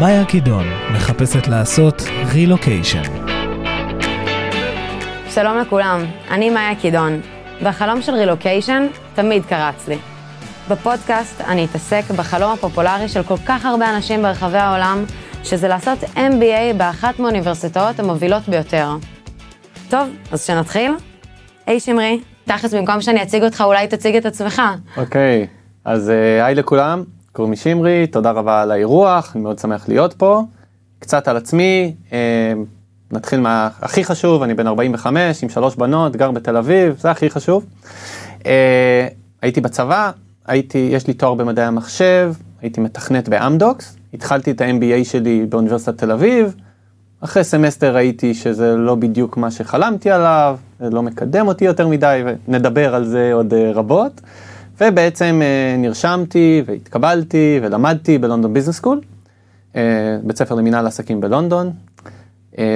מאיה קידון מחפשת לעשות רילוקיישן. שלום לכולם, אני מאיה קידון, והחלום של רילוקיישן תמיד קרץ לי. בפודקאסט אני אתעסק בחלום הפופולרי של כל כך הרבה אנשים ברחבי העולם, שזה לעשות MBA באחת מהאוניברסיטאות המובילות ביותר. טוב, אז שנתחיל? היי שמרי, תכלס במקום שאני אציג אותך אולי תציג את עצמך. אוקיי, אז אה, היי לכולם, קוראים לי שמרי, תודה רבה על האירוח, אני מאוד שמח להיות פה. קצת על עצמי, אה, נתחיל מהכי חשוב, אני בן 45 עם שלוש בנות, גר בתל אביב, זה הכי חשוב. אה, הייתי בצבא, הייתי, יש לי תואר במדעי המחשב, הייתי מתכנת באמדוקס, התחלתי את ה-MBA שלי באוניברסיטת תל אביב, אחרי סמסטר ראיתי שזה לא בדיוק מה שחלמתי עליו, זה לא מקדם אותי יותר מדי, ונדבר על זה עוד אה, רבות. ובעצם אה, נרשמתי והתקבלתי ולמדתי ב London Business School, אה, בית ספר למנהל עסקים בלונדון.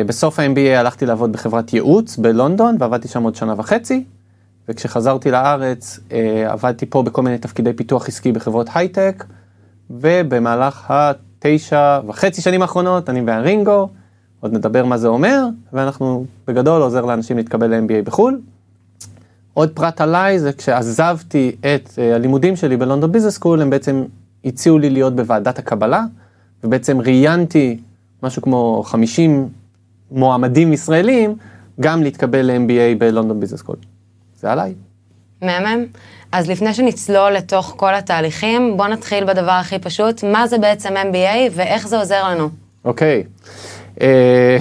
בסוף ה-MBA הלכתי לעבוד בחברת ייעוץ בלונדון ועבדתי שם עוד שנה וחצי. וכשחזרתי לארץ עבדתי פה בכל מיני תפקידי פיתוח עסקי בחברות הייטק, ובמהלך התשע וחצי שנים האחרונות אני ב-ARINGO. עוד נדבר מה זה אומר, ואנחנו בגדול עוזר לאנשים להתקבל ל-MBA בחו"ל. עוד פרט עליי זה כשעזבתי את uh, הלימודים שלי ב London Business School, הם בעצם הציעו לי להיות בוועדת הקבלה, ובעצם ראיינתי משהו כמו 50 מועמדים ישראלים, גם להתקבל ל-MBA ב London Business School. זה עליי. מהמם. אז לפני שנצלול לתוך כל התהליכים, בוא נתחיל בדבר הכי פשוט, מה זה בעצם MBA ואיך זה עוזר לנו? אוקיי. Okay. אה,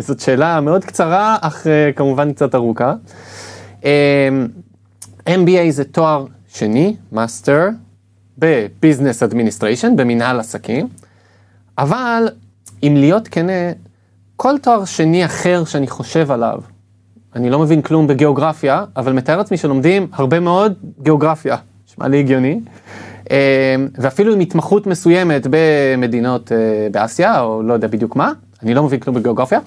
זאת שאלה מאוד קצרה, אך אה, כמובן קצת ארוכה. אה, MBA זה תואר שני, Master, ב Business Administration, במנהל עסקים, אבל אם להיות כנה, כל תואר שני אחר שאני חושב עליו, אני לא מבין כלום בגיאוגרפיה, אבל מתאר לעצמי שלומדים הרבה מאוד גיאוגרפיה, נשמע לי הגיוני, ואפילו עם התמחות מסוימת במדינות באסיה, או לא יודע בדיוק מה, אני לא מבין כלום בגיאוגרפיה.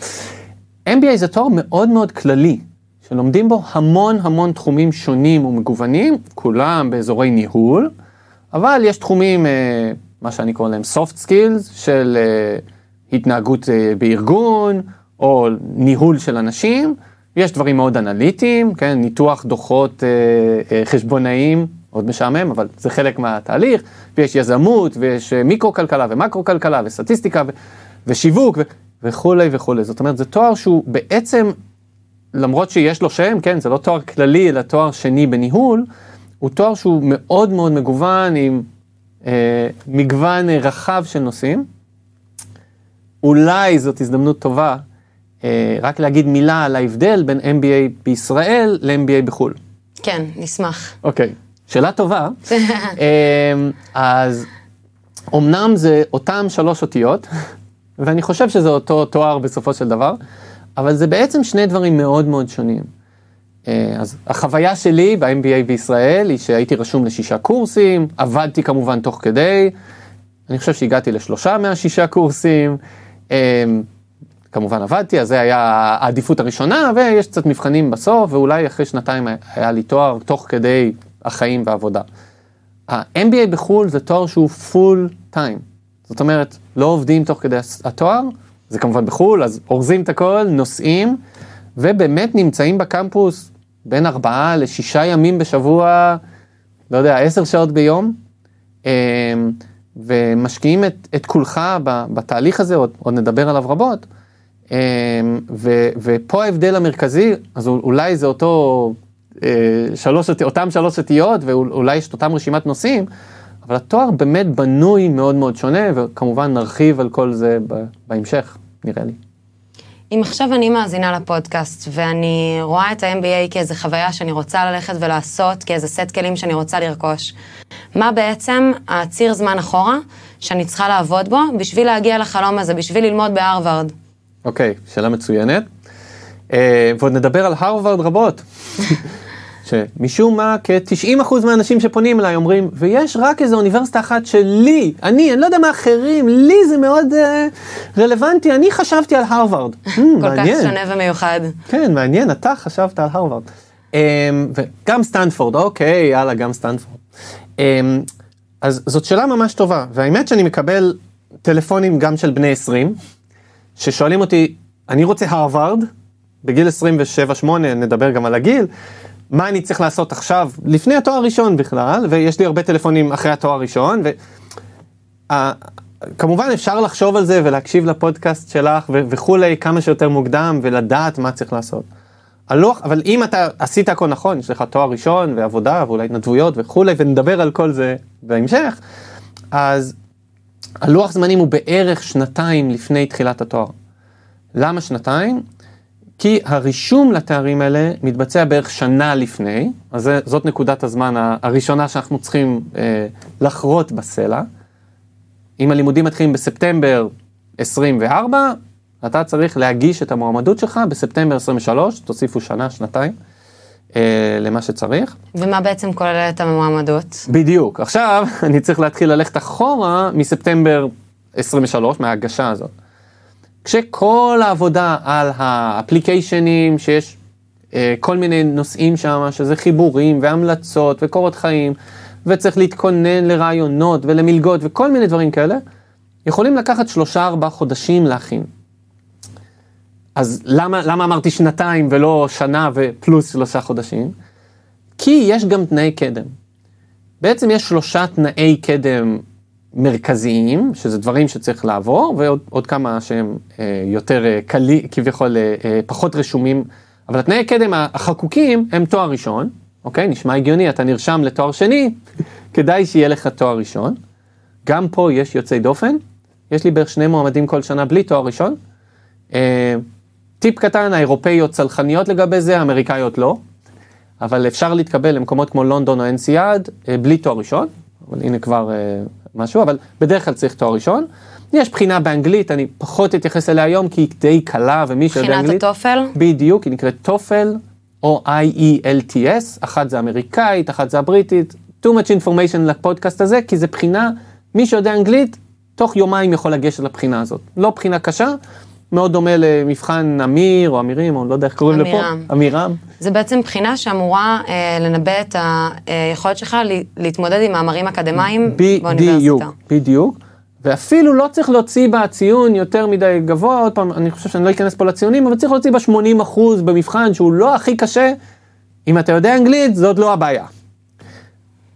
MBA זה תואר מאוד מאוד כללי, שלומדים בו המון המון תחומים שונים ומגוונים, כולם באזורי ניהול, אבל יש תחומים, אה, מה שאני קורא להם soft skills, של אה, התנהגות אה, בארגון, או ניהול של אנשים, יש דברים מאוד אנליטיים, כן, ניתוח דוחות חשבונאיים, מאוד משעמם, אבל זה חלק מהתהליך, ויש יזמות, ויש מיקרו-כלכלה ומקרו-כלכלה וסטטיסטיקה. ו... ושיווק ו- וכולי וכולי. זאת אומרת, זה תואר שהוא בעצם, למרות שיש לו שם, כן, זה לא תואר כללי, אלא תואר שני בניהול, הוא תואר שהוא מאוד מאוד מגוון עם אה, מגוון רחב של נושאים. אולי זאת הזדמנות טובה אה, רק להגיד מילה על ההבדל בין MBA בישראל ל-MBA בחו"ל. כן, נשמח. אוקיי, שאלה טובה. אה, אז אמנם זה אותם שלוש אותיות, ואני חושב שזה אותו תואר בסופו של דבר, אבל זה בעצם שני דברים מאוד מאוד שונים. אה, אז החוויה שלי ב-MBA בישראל היא שהייתי רשום לשישה קורסים, עבדתי כמובן תוך כדי, אני חושב שהגעתי לשלושה מהשישה קורסים, אה, כמובן עבדתי, אז זה היה העדיפות הראשונה, ויש קצת מבחנים בסוף, ואולי אחרי שנתיים היה לי תואר תוך כדי החיים והעבודה. ה-MBA בחו"ל זה תואר שהוא פול טיים. זאת אומרת, לא עובדים תוך כדי התואר, זה כמובן בחו"ל, אז אורזים את הכל, נוסעים, ובאמת נמצאים בקמפוס בין ארבעה לשישה ימים בשבוע, לא יודע, עשר שעות ביום, אמ, ומשקיעים את, את כולך בתהליך הזה, עוד, עוד נדבר עליו רבות, אמ, ו, ופה ההבדל המרכזי, אז אולי זה אותו, אה, שלוש, אותם שלוש אותיות, ואולי יש את אותם רשימת נושאים, אבל התואר באמת בנוי מאוד מאוד שונה, וכמובן נרחיב על כל זה בהמשך, נראה לי. אם עכשיו אני מאזינה לפודקאסט ואני רואה את ה-MBA כאיזה חוויה שאני רוצה ללכת ולעשות, כאיזה סט כלים שאני רוצה לרכוש, מה בעצם הציר זמן אחורה שאני צריכה לעבוד בו בשביל להגיע לחלום הזה, בשביל ללמוד בהרווארד? אוקיי, okay, שאלה מצוינת. Uh, ועוד נדבר על הרווארד רבות. שמשום מה כ-90% מהאנשים שפונים אליי אומרים, ויש רק איזו אוניברסיטה אחת שלי, אני, אני לא יודע מה אחרים, לי זה מאוד uh, רלוונטי, אני חשבתי על הרווארד. Hmm, כל מעניין. כך שונה ומיוחד. כן, מעניין, אתה חשבת על הרווארד. אמ, וגם סטנפורד, אוקיי, יאללה, גם סטנפורד. אמ, אז זאת שאלה ממש טובה, והאמת שאני מקבל טלפונים גם של בני 20, ששואלים אותי, אני רוצה הרווארד, בגיל 27-8, נדבר גם על הגיל, מה אני צריך לעשות עכשיו, לפני התואר הראשון בכלל, ויש לי הרבה טלפונים אחרי התואר הראשון, ו... כמובן אפשר לחשוב על זה ולהקשיב לפודקאסט שלך ו- וכולי כמה שיותר מוקדם ולדעת מה צריך לעשות. הלוח, אבל אם אתה עשית הכל נכון, יש לך תואר ראשון ועבודה ואולי התנדבויות וכולי, ונדבר על כל זה בהמשך, אז הלוח זמנים הוא בערך שנתיים לפני תחילת התואר. למה שנתיים? כי הרישום לתארים האלה מתבצע בערך שנה לפני, אז זאת נקודת הזמן הראשונה שאנחנו צריכים אה, לחרות בסלע. אם הלימודים מתחילים בספטמבר 24, אתה צריך להגיש את המועמדות שלך בספטמבר 23, תוסיפו שנה, שנתיים, אה, למה שצריך. ומה בעצם כולל את המועמדות? בדיוק. עכשיו אני צריך להתחיל ללכת אחורה מספטמבר 23, מההגשה הזאת. כשכל העבודה על האפליקיישנים, שיש אה, כל מיני נושאים שם, שזה חיבורים והמלצות וקורות חיים, וצריך להתכונן לרעיונות ולמלגות וכל מיני דברים כאלה, יכולים לקחת שלושה ארבעה חודשים להכין. אז למה, למה אמרתי שנתיים ולא שנה ופלוס שלושה חודשים? כי יש גם תנאי קדם. בעצם יש שלושה תנאי קדם מרכזיים, שזה דברים שצריך לעבור, ועוד כמה שהם אה, יותר אה, קלי, כביכול אה, פחות רשומים, אבל התנאי קדם החקוקים הם תואר ראשון, אוקיי? נשמע הגיוני, אתה נרשם לתואר שני, כדאי שיהיה לך תואר ראשון. גם פה יש יוצאי דופן, יש לי בערך שני מועמדים כל שנה בלי תואר ראשון. טיפ קטן, האירופאיות צלחניות לגבי זה, האמריקאיות לא. אבל אפשר להתקבל למקומות כמו לונדון או אה, בלי תואר ראשון, אבל הנה כבר משהו, אבל בדרך כלל צריך תואר ראשון. יש בחינה באנגלית, אני פחות אתייחס אליה היום כי היא די קלה ומי שיודע אנגלית... בחינת הטופל? בדיוק, היא נקראת טופל. או IELTS, אחת זה אמריקאית, אחת זה הבריטית, too much information לפודקאסט הזה, כי זה בחינה, מי שיודע אנגלית, תוך יומיים יכול לגשת לבחינה הזאת. לא בחינה קשה, מאוד דומה למבחן אמיר או אמירים, או לא יודע איך קוראים לפה. אמירם. אמירם. זה בעצם בחינה שאמורה אה, לנבא את היכולת שלך להתמודד עם מאמרים אקדמיים באוניברסיטה. בדיוק. ואפילו לא צריך להוציא בה ציון יותר מדי גבוה, עוד פעם, אני חושב שאני לא אכנס פה לציונים, אבל צריך להוציא בה 80 אחוז במבחן שהוא לא הכי קשה. אם אתה יודע אנגלית, זאת לא הבעיה.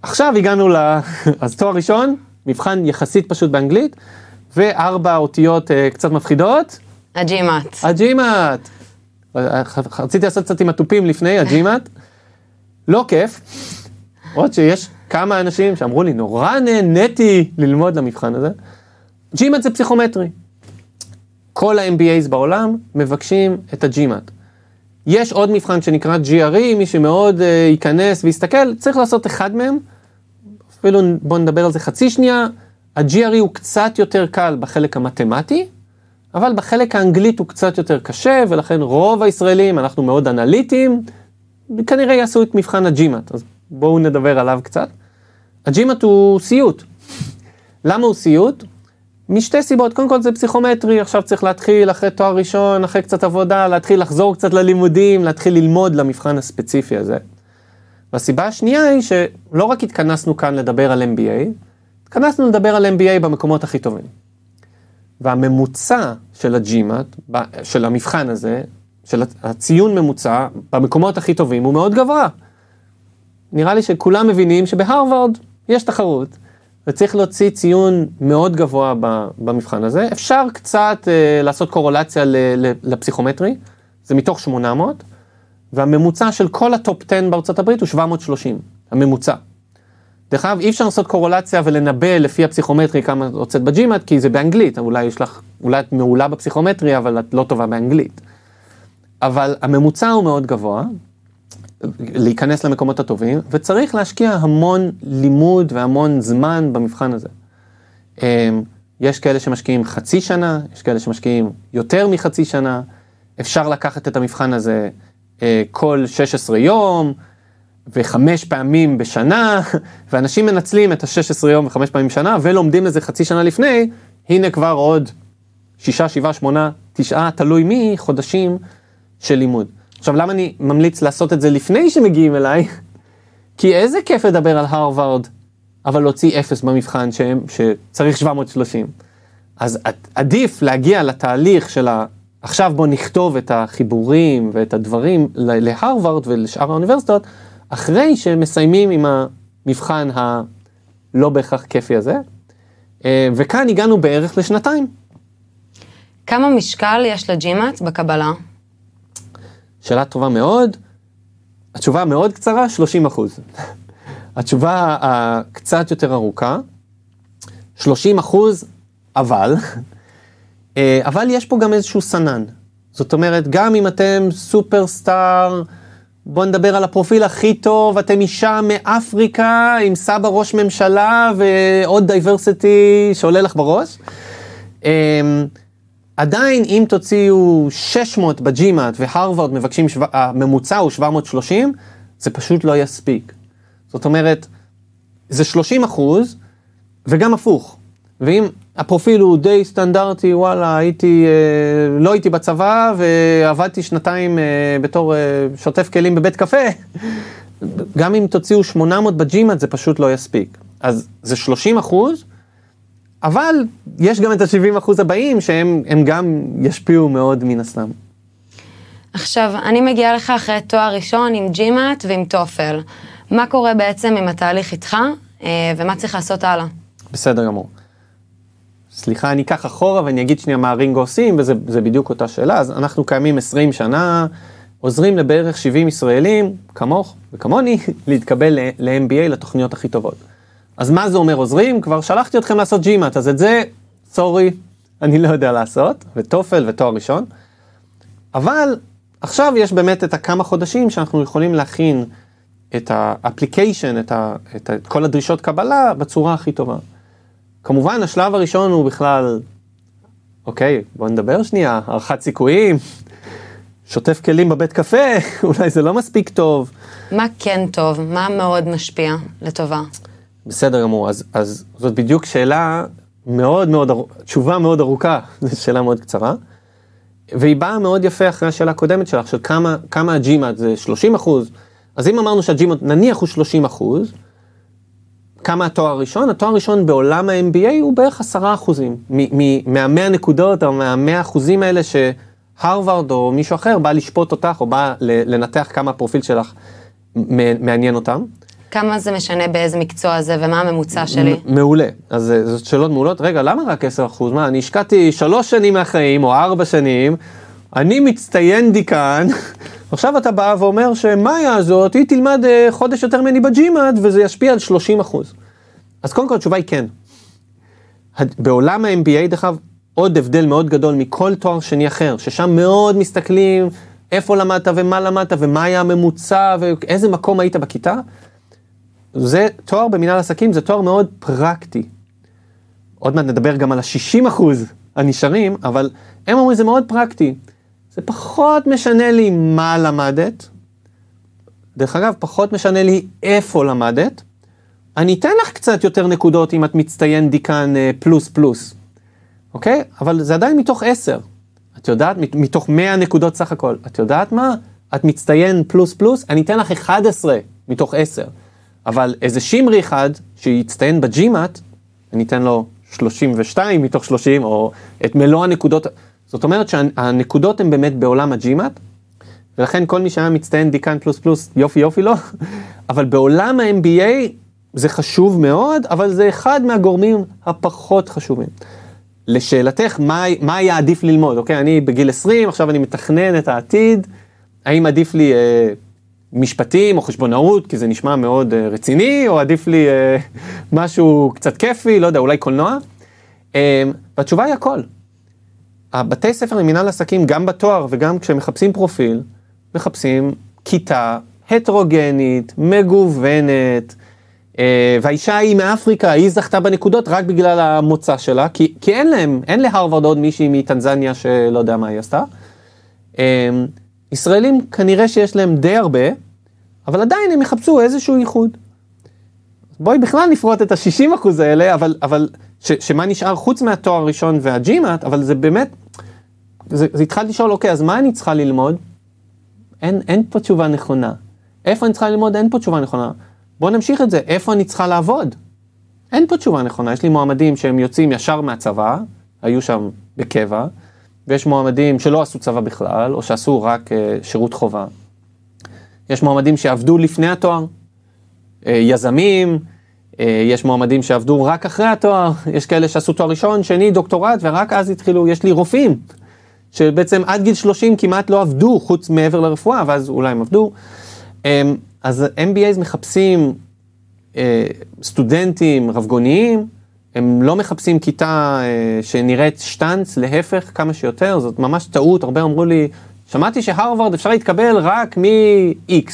עכשיו הגענו ל... אז תואר ראשון, מבחן יחסית פשוט באנגלית, וארבע אותיות uh, קצת מפחידות. הג'ימאט. הג'ימאט. רציתי לעשות קצת עם התופים לפני, הג'ימאט. לא כיף. עוד שיש כמה אנשים שאמרו לי, נורא נהניתי ללמוד למבחן הזה. GMAT זה פסיכומטרי. כל ה-MBAs בעולם מבקשים את ה-GMAT. יש עוד מבחן שנקרא GRE, מי שמאוד uh, ייכנס ויסתכל, צריך לעשות אחד מהם. אפילו בואו נדבר על זה חצי שנייה. ה-GRE הוא קצת יותר קל בחלק המתמטי, אבל בחלק האנגלית הוא קצת יותר קשה, ולכן רוב הישראלים, אנחנו מאוד אנליטיים, כנראה יעשו את מבחן ה-GMAT. אז בואו נדבר עליו קצת. הג'ימאט הוא סיוט. למה הוא סיוט? משתי סיבות, קודם כל זה פסיכומטרי, עכשיו צריך להתחיל אחרי תואר ראשון, אחרי קצת עבודה, להתחיל לחזור קצת ללימודים, להתחיל ללמוד למבחן הספציפי הזה. והסיבה השנייה היא שלא רק התכנסנו כאן לדבר על MBA, התכנסנו לדבר על MBA במקומות הכי טובים. והממוצע של הג'ימאט, של המבחן הזה, של הציון ממוצע במקומות הכי טובים הוא מאוד גבוה. נראה לי שכולם מבינים שבהרווארד יש תחרות, וצריך להוציא ציון מאוד גבוה במבחן הזה. אפשר קצת אה, לעשות קורולציה ל, ל, לפסיכומטרי, זה מתוך 800, והממוצע של כל ה top 10 בארצות הברית הוא 730, הממוצע. דרך אגב, אי אפשר לעשות קורלציה ולנבא לפי הפסיכומטרי כמה הוצאת ב GMAT, כי זה באנגלית, אולי יש לך, אולי את מעולה בפסיכומטרי, אבל את לא טובה באנגלית. אבל הממוצע הוא מאוד גבוה, להיכנס למקומות הטובים, וצריך להשקיע המון לימוד והמון זמן במבחן הזה. אמ, יש כאלה שמשקיעים חצי שנה, יש כאלה שמשקיעים יותר מחצי שנה, אפשר לקחת את המבחן הזה אה, כל 16 יום וחמש פעמים בשנה, ואנשים מנצלים את ה-16 יום וחמש פעמים בשנה ולומדים לזה חצי שנה לפני, הנה כבר עוד שישה, שבעה, שמונה, תשעה, תלוי מי, חודשים של לימוד. עכשיו, למה אני ממליץ לעשות את זה לפני שמגיעים אליי? כי איזה כיף לדבר על הרווארד, אבל להוציא אפס במבחן שהם, שצריך 730. אז עדיף להגיע לתהליך של ה... עכשיו בוא נכתוב את החיבורים ואת הדברים להרווארד ולשאר האוניברסיטאות, אחרי שמסיימים עם המבחן הלא בהכרח כיפי הזה. אה, וכאן הגענו בערך לשנתיים. כמה משקל יש לג'ימאט בקבלה? שאלה טובה מאוד. התשובה המאוד קצרה, 30 אחוז. התשובה הקצת יותר ארוכה, 30 אחוז, אבל, אה, אבל יש פה גם איזשהו סנן. זאת אומרת, גם אם אתם superstar, בואו נדבר על הפרופיל הכי טוב, אתם אישה מאפריקה עם סבא ראש ממשלה ועוד diversity שעולה לך בראש. אמ, עדיין אם תוציאו 600 ב GMAT והרווארד מבקשים, הממוצע הוא 730, זה פשוט לא יספיק. זאת אומרת, זה 30 אחוז, וגם הפוך. ואם הפרופיל הוא די סטנדרטי, וואלה, הייתי, אה, לא הייתי בצבא ועבדתי שנתיים אה, בתור אה, שוטף כלים בבית קפה, גם אם תוציאו 800 בג'ימאט זה פשוט לא יספיק. אז זה 30 אחוז, אבל יש גם את ה-70 אחוז הבאים שהם גם ישפיעו מאוד מן הסתם. עכשיו, אני מגיעה לך אחרי תואר ראשון עם ג'ימאט ועם טופל. מה קורה בעצם עם התהליך איתך, ומה צריך לעשות הלאה? בסדר גמור. סליחה, אני אקח אחורה ואני אגיד שנייה מה רינגו עושים, וזה בדיוק אותה שאלה. אז אנחנו קיימים 20 שנה, עוזרים לבערך 70 ישראלים, כמוך וכמוני, להתקבל ל-MBA, לתוכניות הכי טובות. אז מה זה אומר עוזרים? כבר שלחתי אתכם לעשות ג'ימאט, אז את זה, סורי, אני לא יודע לעשות, ו TOEFL ותואר ראשון. אבל עכשיו יש באמת את הכמה חודשים שאנחנו יכולים להכין את ה application, את, את כל הדרישות קבלה בצורה הכי טובה. כמובן, השלב הראשון הוא בכלל, אוקיי, בוא נדבר שנייה, הערכת סיכויים, שוטף כלים בבית קפה, אולי זה לא מספיק טוב. מה כן טוב? מה מאוד משפיע לטובה? בסדר גמור, אז, אז זאת בדיוק שאלה מאוד מאוד, תשובה מאוד ארוכה, זו שאלה מאוד קצרה. והיא באה מאוד יפה אחרי השאלה הקודמת שלך, של כמה, כמה הג'ימאט זה 30 אחוז. אז אם אמרנו שהג'ימאט נניח הוא 30 אחוז, כמה התואר הראשון? התואר הראשון בעולם ה-MBA הוא בערך עשרה אחוזים. מהמאה נקודות או מהמאה אחוזים האלה שהרווארד או מישהו אחר בא לשפוט אותך או בא לנתח כמה הפרופיל שלך מעניין אותם. כמה זה משנה באיזה מקצוע זה ומה הממוצע שלי? מעולה. אז אה, זאת שאלות מעולות. רגע, למה רק 10 אחוז? מה, אני השקעתי שלוש שנים מהחיים או ארבע שנים, אני מצטיין דיקן, עכשיו אתה בא ואומר שמאיה הזאת, היא תלמד אה, חודש יותר ממני בג'ימאד וזה ישפיע על 30 אחוז. אז קודם כל התשובה היא כן. בעולם ה-MBA, דרך אגב, עוד הבדל מאוד גדול מכל תואר שני אחר, ששם מאוד מסתכלים איפה למדת ומה למדת ומה היה הממוצע ואיזה מקום היית בכיתה. זה תואר במנהל עסקים, זה תואר מאוד פרקטי. עוד מעט נדבר גם על ה-60 אחוז הנשארים, אבל הם אומרים זה מאוד פרקטי. זה פחות משנה לי מה למדת. דרך אגב, פחות משנה לי איפה למדת. אני אתן לך קצת יותר נקודות אם את מצטיין דיקן אה, פלוס פלוס, אוקיי? אבל זה עדיין מתוך 10. את יודעת, מתוך 100 נקודות סך הכל. את יודעת מה? את מצטיין פלוס פלוס, אני אתן לך 11 מתוך 10. אבל איזה שמרי אחד שיצטיין בג'ימאט, אני אתן לו 32 מתוך 30, או את מלוא הנקודות. זאת אומרת שהנקודות הן באמת בעולם הג'ימאט, ולכן כל מי שהיה מצטיין דיקן פלוס פלוס, יופי יופי לא, אבל בעולם ה-MBA זה חשוב מאוד, אבל זה אחד מהגורמים הפחות חשובים. לשאלתך, מה, מה היה עדיף ללמוד, אוקיי? אני בגיל 20, עכשיו אני מתכנן את העתיד, האם עדיף לי אה, משפטים או חשבונאות, כי זה נשמע מאוד אה, רציני, או עדיף לי אה, משהו קצת כיפי, לא יודע, אולי קולנוע? אה, והתשובה היא הכל. הבתי ספר למנהל עסקים, גם בתואר וגם כשמחפשים פרופיל, מחפשים כיתה הטרוגנית, מגוונת, אה, והאישה היא מאפריקה, היא זכתה בנקודות רק בגלל המוצא שלה, כי, כי אין להם, אין להרווארד עוד מישהי מטנזניה שלא יודע מה היא עשתה. אה, ישראלים כנראה שיש להם די הרבה, אבל עדיין הם יחפשו איזשהו ייחוד. בואי בכלל נפרוט את ה-60% האלה, אבל, אבל ש, שמה נשאר חוץ מהתואר הראשון והג'ימאט, אבל זה באמת, זה, זה התחלתי לשאול, אוקיי, אז מה אני צריכה ללמוד? אין, אין פה תשובה נכונה. איפה אני צריכה ללמוד? אין פה תשובה נכונה. בואו נמשיך את זה, איפה אני צריכה לעבוד? אין פה תשובה נכונה, יש לי מועמדים שהם יוצאים ישר מהצבא, היו שם בקבע, ויש מועמדים שלא עשו צבא בכלל, או שעשו רק אה, שירות חובה. יש מועמדים שעבדו לפני התואר, אה, יזמים, יש מועמדים שעבדו רק אחרי התואר, יש כאלה שעשו תואר ראשון, שני, דוקטורט, ורק אז התחילו, יש לי רופאים, שבעצם עד גיל 30 כמעט לא עבדו, חוץ מעבר לרפואה, ואז אולי הם עבדו. אה, אז MBAs מחפשים אה, סטודנטים רבגוניים, הם לא מחפשים כיתה אה, שנראית שטאנץ, להפך, כמה שיותר, זאת ממש טעות, הרבה אמרו לי, שמעתי שהרווארד אפשר להתקבל רק מ-X.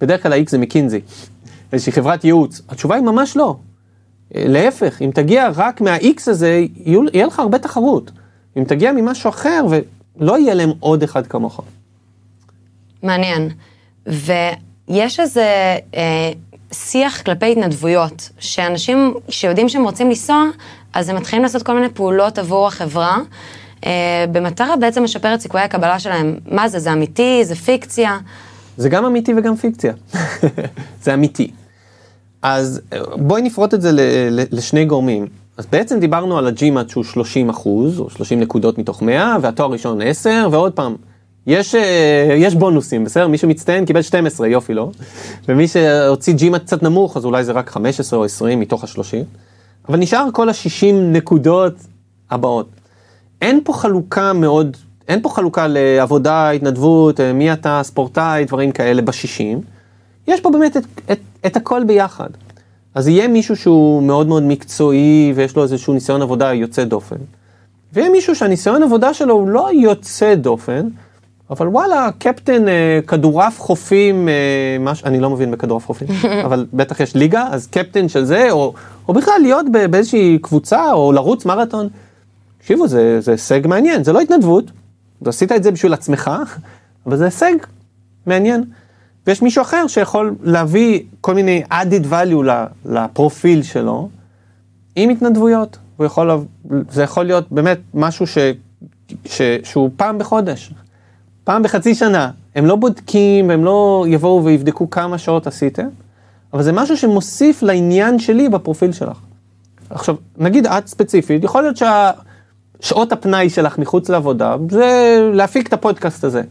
בדרך כלל ה-X זה מקינזי, איזושהי חברת ייעוץ. התשובה היא ממש לא. אה, להפך, אם תגיע רק מה-X הזה, יהיה לך הרבה תחרות. אם תגיע ממשהו אחר, ולא יהיה להם עוד אחד כמוך. מעניין. ויש איזה אה, שיח כלפי התנדבויות, שאנשים שיודעים שהם רוצים לנסוע, אז הם מתחילים לעשות כל מיני פעולות עבור החברה, אה, במטרה בעצם לשפר את סיכויי הקבלה שלהם. מה זה, זה אמיתי, זה פיקציה? זה גם אמיתי וגם פיקציה. זה אמיתי. אז בואי נפרוט את זה לשני גורמים. אז בעצם דיברנו על הג'ימאט שהוא 30 אחוז, או 30 נקודות מתוך 100, והתואר ראשון 10, ועוד פעם, יש, אה, יש בונוסים, בסדר? מי שמצטיין קיבל 12, יופי, לא? ומי שהוציא ג'ימאט קצת נמוך, אז אולי זה רק 15 או 20 מתוך ה-30. אבל נשאר כל ה-60 נקודות הבאות. אין פה חלוקה מאוד, אין פה חלוקה לעבודה, התנדבות, אה, מי אתה, ספורטאי, דברים כאלה ב-60. יש פה באמת את, את, את הכל ביחד. אז יהיה מישהו שהוא מאוד מאוד מקצועי ויש לו איזשהו ניסיון עבודה יוצא דופן. ויהיה מישהו שהניסיון עבודה שלו הוא לא יוצא דופן, אבל וואלה, קפטן אה, כדורעף חופים, אה, מש, אני לא מבין בכדורעף חופים, אבל בטח יש ליגה, אז קפטן של זה, או, או בכלל להיות באיזושהי קבוצה, או לרוץ מרתון. תקשיבו, זה, זה הישג מעניין, זה לא התנדבות, עשית את זה בשביל עצמך, אבל זה הישג מעניין. ויש מישהו אחר שיכול להביא כל מיני added value לפרופיל שלו, עם התנדבויות. הוא יכול, זה יכול להיות באמת משהו ש, ש, שהוא פעם בחודש, פעם בחצי שנה. הם לא בודקים, הם לא יבואו ויבדקו כמה שעות עשיתם, אבל זה משהו שמוסיף לעניין שלי בפרופיל שלך. עכשיו, נגיד את ספציפית, יכול להיות שהשעות הפנאי שלך מחוץ לעבודה, זה להפיק את הפודקאסט הזה.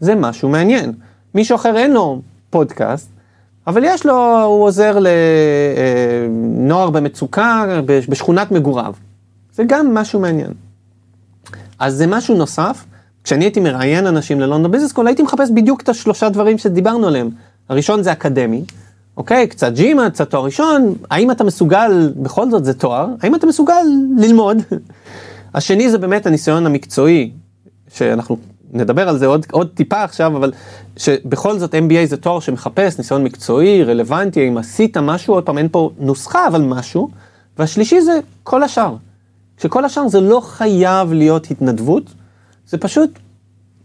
זה משהו מעניין. מישהו אחר אין לו פודקאסט, אבל יש לו, הוא עוזר לנוער במצוקה בשכונת מגוריו. זה גם משהו מעניין. אז זה משהו נוסף. כשאני הייתי מראיין אנשים ללונדון ביזנס קול, הייתי מחפש בדיוק את השלושה דברים שדיברנו עליהם. הראשון זה אקדמי, אוקיי, קצת ג'ימה, קצת תואר ראשון, האם אתה מסוגל, בכל זאת זה תואר, האם אתה מסוגל ללמוד? השני זה באמת הניסיון המקצועי, שאנחנו נדבר על זה עוד, עוד טיפה עכשיו, אבל שבכל זאת MBA זה תואר שמחפש ניסיון מקצועי, רלוונטי, אם עשית משהו, עוד פעם אין פה נוסחה, אבל משהו. והשלישי זה כל השאר. שכל השאר זה לא חייב להיות התנדבות, זה פשוט,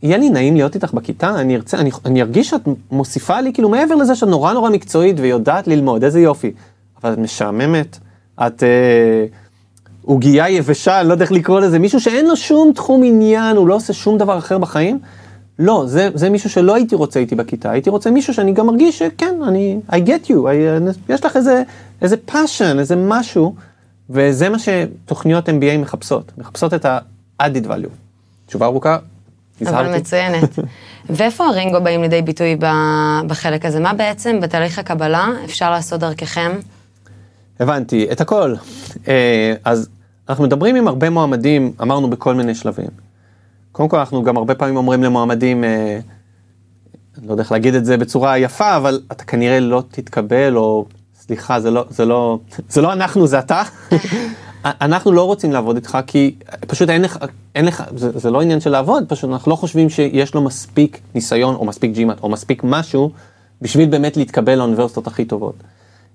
יהיה לי נעים להיות איתך בכיתה, אני ארצה, אני, אני ארגיש שאת מוסיפה לי, כאילו מעבר לזה שאת נורא נורא מקצועית ויודעת ללמוד, איזה יופי. אבל את משעממת, את... אה, עוגייה יבשה, אני לא יודע איך לקרוא לזה, מישהו שאין לו שום תחום עניין, הוא לא עושה שום דבר אחר בחיים, לא, זה, זה מישהו שלא הייתי רוצה איתי בכיתה, הייתי רוצה מישהו שאני גם מרגיש שכן, אני, I get you, I, יש לך איזה, איזה passion, איזה משהו, וזה מה שתוכניות MBA מחפשות, מחפשות את ה-added value. תשובה ארוכה, הזהרתי. אבל מצוינת. ואיפה הרינגו באים לידי ביטוי בחלק הזה? מה בעצם בתהליך הקבלה אפשר לעשות דרככם? הבנתי, את הכל. אה, אז אנחנו מדברים עם הרבה מועמדים, אמרנו בכל מיני שלבים. קודם כל אנחנו גם הרבה פעמים אומרים למועמדים, אה, אני לא יודע איך להגיד את זה בצורה יפה, אבל אתה כנראה לא תתקבל, או סליחה, זה לא, זה לא, זה לא אנחנו, זה אתה. אנחנו לא רוצים לעבוד איתך כי פשוט אין לך, אין לך, זה, זה לא עניין של לעבוד, פשוט אנחנו לא חושבים שיש לו מספיק ניסיון או מספיק ג'ימאט או מספיק משהו בשביל באמת להתקבל לאוניברסיטות הכי טובות.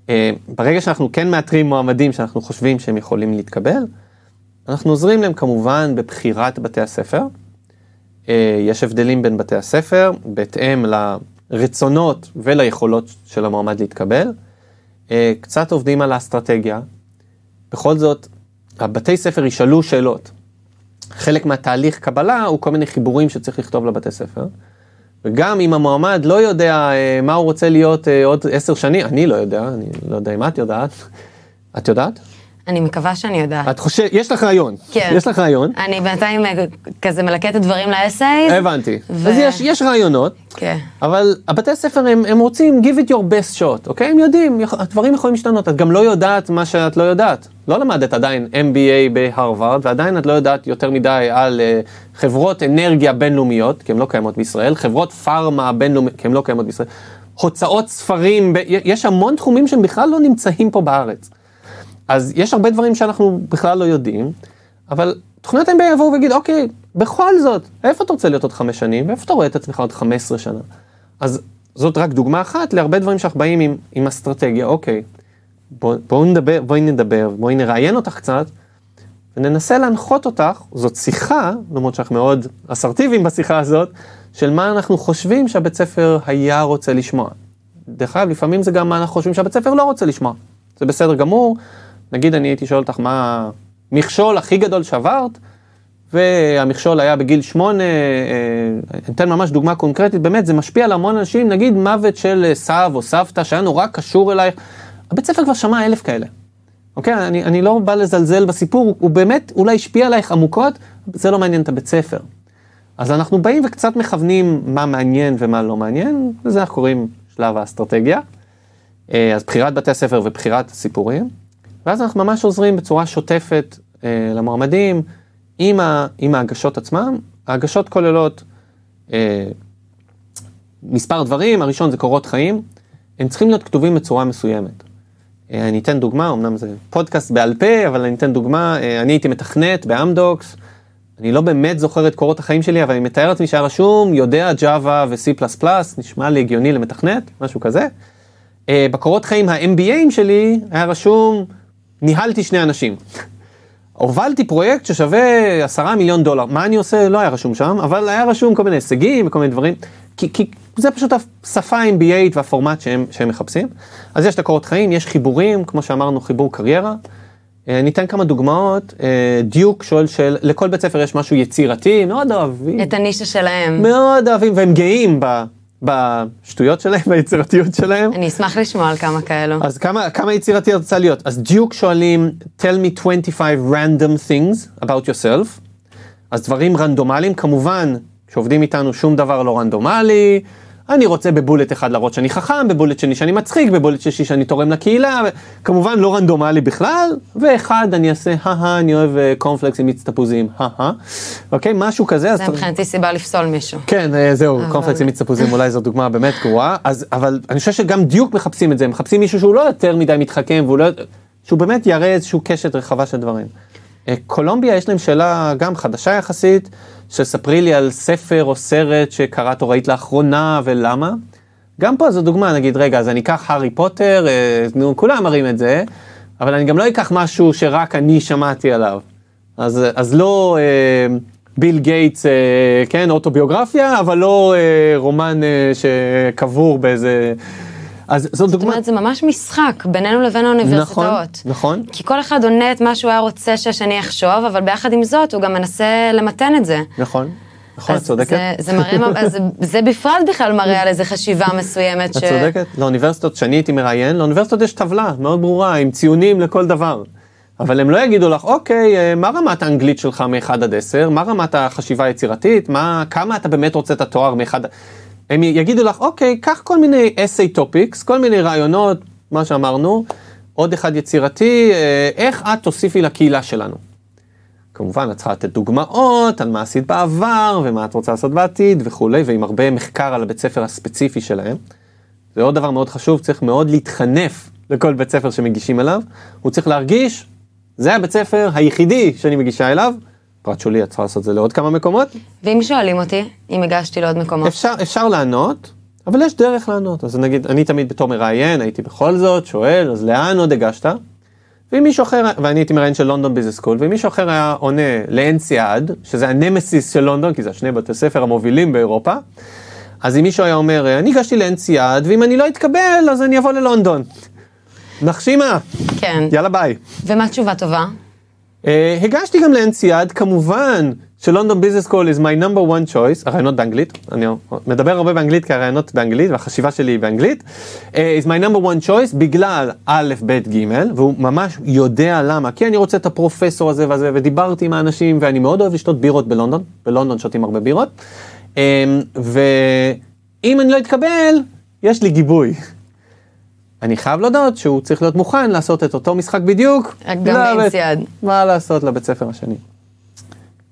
אה, ברגע שאנחנו כן מאתרים מועמדים שאנחנו חושבים שהם יכולים להתקבל, אנחנו עוזרים להם כמובן בבחירת בתי הספר. אה, יש הבדלים בין בתי הספר בהתאם לרצונות וליכולות של המועמד להתקבל. אה, קצת עובדים על האסטרטגיה. בכל זאת, הבתי ספר ישאלו שאלות. חלק מהתהליך קבלה הוא כל מיני חיבורים שצריך לכתוב לבתי ספר. וגם אם המועמד לא יודע אה, מה הוא רוצה להיות אה, עוד עשר שנים, אני לא יודע, אני לא יודע אם את יודעת. את יודעת? אני מקווה שאני יודעת. את חושבת, יש לך רעיון. כן. יש לך רעיון. אני בינתיים אה, כזה מלקטת דברים לאסייז. הבנתי. ו- אז יש, יש רעיונות, כן. אבל הבתי ספר הם, הם רוצים give it your best shot, אוקיי? הם יודעים, הדברים יכולים להשתנות. את גם לא יודעת מה שאת לא יודעת. לא למדת עדיין MBA בהרווארד, ועדיין את לא יודעת יותר מדי על uh, חברות אנרגיה בינלאומיות, כי הן לא קיימות בישראל, חברות פארמה בינלאומיות, כי הן לא קיימות בישראל, הוצאות ספרים, ב- יש המון תחומים שהם בכלל לא נמצאים פה בארץ. אז יש הרבה דברים שאנחנו בכלל לא יודעים, אבל תוכניות MBA יבואו ויגיד, אוקיי, בכל זאת, איפה אתה רוצה להיות עוד חמש שנים, ואיפה אתה רואה את עצמך עוד חמש עשרה שנה? אז זאת רק דוגמה אחת להרבה דברים שאנחנו באים עם, עם אסטרטגיה, אוקיי, בוא, בואו נדבר, בואי נדבר, בואי נראיין אותך קצת, וננסה להנחות אותך, זאת שיחה, למרות שאנחנו מאוד אסרטיביים בשיחה הזאת, של מה אנחנו חושבים שהבית ספר היה רוצה לשמוע. דרך אגב, לפעמים זה גם מה אנחנו חושבים שהבית ספר לא רוצה לשמוע. זה בסדר גמור, נגיד אני הייתי שואל אותך מה המכשול הכי גדול שעברת, והמכשול היה בגיל שמונה, אה, אני אתן ממש דוגמה קונקרטית, באמת זה משפיע על המון אנשים, נגיד מוות של אה, סב או סבתא שהיה נורא קשור אלייך, הבית ספר כבר שמע אלף כאלה. אוקיי, אני, אני לא בא לזלזל בסיפור, הוא באמת אולי השפיע עלייך עמוקות, זה לא מעניין את הבית ספר. אז אנחנו באים וקצת מכוונים מה מעניין ומה לא מעניין, לזה אנחנו קוראים שלב האסטרטגיה. אה, אז בחירת בתי הספר ובחירת הסיפורים, ואז אנחנו ממש עוזרים בצורה שוטפת אה, למועמדים עם, ה, עם ההגשות עצמם. ההגשות כוללות אה, מספר דברים, הראשון זה קורות חיים, הם צריכים להיות כתובים בצורה מסוימת. אה, אני אתן דוגמה, אמנם זה פודקאסט בעל פה, אבל אני אתן דוגמה, אה, אני הייתי מתכנת באמדוקס, אני לא באמת זוכר את קורות החיים שלי, אבל אני מתאר לעצמי שהיה רשום, יודע Java ו-C++, נשמע לי הגיוני למתכנת, משהו כזה. אה, בקורות חיים ה-MBAים שלי היה רשום, ניהלתי שני אנשים. הובלתי פרויקט ששווה עשרה מיליון דולר, מה אני עושה? לא היה רשום שם, אבל היה רשום כל מיני הישגים וכל מיני דברים, כי, כי זה פשוט השפה ה-MBA והפורמט שהם, שהם מחפשים. אז יש את הקורות חיים, יש חיבורים, כמו שאמרנו, חיבור קריירה. אה, ניתן כמה דוגמאות, אה, דיוק שואל של, לכל בית ספר יש משהו יצירתי, מאוד אוהבים. את הנישה שלהם. מאוד אוהבים, והם גאים ב, בשטויות שלהם, ביצירתיות שלהם. אני אשמח לשמוע על כמה כאלו. אז כמה, כמה יצירתי רוצה להיות? אז דיוק שואלים, tell me 25 random things about yourself. אז דברים רנדומליים, כמובן, כשעובדים איתנו שום דבר לא רנדומלי. אני רוצה בבולט אחד להראות שאני חכם, בבולט שני שאני מצחיק, בבולט שישי שאני תורם לקהילה, כמובן לא רנדומלי בכלל, ואחד אני אעשה, הא אני אוהב אה, קורנפלקס עם מיץ תפוזים, הא אוקיי, משהו כזה. זה מבחינתי סיבה לפסול מישהו. כן, אה, זהו, קורנפלקס עם מיץ תפוזים אולי זו דוגמה באמת גרועה, אבל אני חושב שגם דיוק מחפשים את זה, מחפשים מישהו שהוא לא יותר מדי מתחכם, לא, שהוא באמת יראה איזושהי קשת רחבה של דברים. אה, קולומביה יש להם שאלה גם חדשה יחסית, שספרי לי על ספר או סרט שקראת או ראית לאחרונה ולמה. גם פה זו דוגמה, נגיד, רגע, אז אני אקח הארי פוטר, אה, נו, כולם מראים את זה, אבל אני גם לא אקח משהו שרק אני שמעתי עליו. אז, אז לא אה, ביל גייטס, אה, כן, אוטוביוגרפיה, אבל לא אה, רומן אה, שקבור באיזה... אז זאת דוגמה. אומרת, זה ממש משחק בינינו לבין נכון, האוניברסיטאות. נכון. כי כל אחד עונה את מה שהוא היה רוצה שהשני יחשוב, אבל ביחד עם זאת הוא גם מנסה למתן את זה. נכון, נכון, את צודקת. זה, זה מראה, זה, זה בפרט בכלל מראה על איזה חשיבה מסוימת. את צודקת, לאוניברסיטות, כשאני הייתי מראיין, לאוניברסיטות יש טבלה מאוד ברורה עם ציונים לכל דבר. אבל הם לא יגידו לך, אוקיי, אה, מה רמת האנגלית שלך מ-1 עד 10? מה רמת החשיבה היצירתית? מה, כמה אתה באמת רוצה את התואר מ-1 עד... הם יגידו לך, אוקיי, קח כל מיני essay topics, כל מיני רעיונות, מה שאמרנו, עוד אחד יצירתי, אה, איך את תוסיפי לקהילה שלנו. כמובן, את צריכה לתת דוגמאות על מה עשית בעבר ומה את רוצה לעשות בעתיד וכולי, ועם הרבה מחקר על הבית ספר הספציפי שלהם. זה עוד דבר מאוד חשוב, צריך מאוד להתחנף לכל בית ספר שמגישים אליו. הוא צריך להרגיש, זה הבית ספר היחידי שאני מגישה אליו. פרט שולי, את צריכה לעשות את זה לעוד כמה מקומות. ואם שואלים אותי, אם הגשתי לעוד מקומות, אפשר, אפשר לענות, אבל יש דרך לענות. אז נגיד, אני תמיד בתור מראיין, הייתי בכל זאת שואל, אז לאן עוד הגשת? ואם מישהו אחר, ואני הייתי מראיין של London Business School, ואם מישהו אחר היה עונה לאנסיאד, שזה הנמסיס של לונדון, כי זה השני בתי ספר המובילים באירופה, אז אם מישהו היה אומר, אני הגשתי לאנסיאד, ואם אני לא אתקבל, אז אני אבוא ללונדון. נחשי מה, כן. יאללה ביי. ומה תשובה טובה? אה, הגשתי גם לאנסיאד, כמובן ש London Business School is my number one choice, הראיונות באנגלית, אני מדבר הרבה באנגלית כי הראיונות באנגלית והחשיבה שלי היא באנגלית, uh, is my number one choice בגלל א', ב', ג', והוא ממש יודע למה, כי אני רוצה את הפרופסור הזה והזה, ודיברתי עם האנשים, ואני מאוד אוהב לשתות בירות בלונדון, בלונדון שותים הרבה בירות, um, ואם אני לא אתקבל, יש לי גיבוי. אני חייב להודות שהוא צריך להיות מוכן לעשות את אותו משחק בדיוק. גם באינסיאד. מה לעשות לבית ספר השני.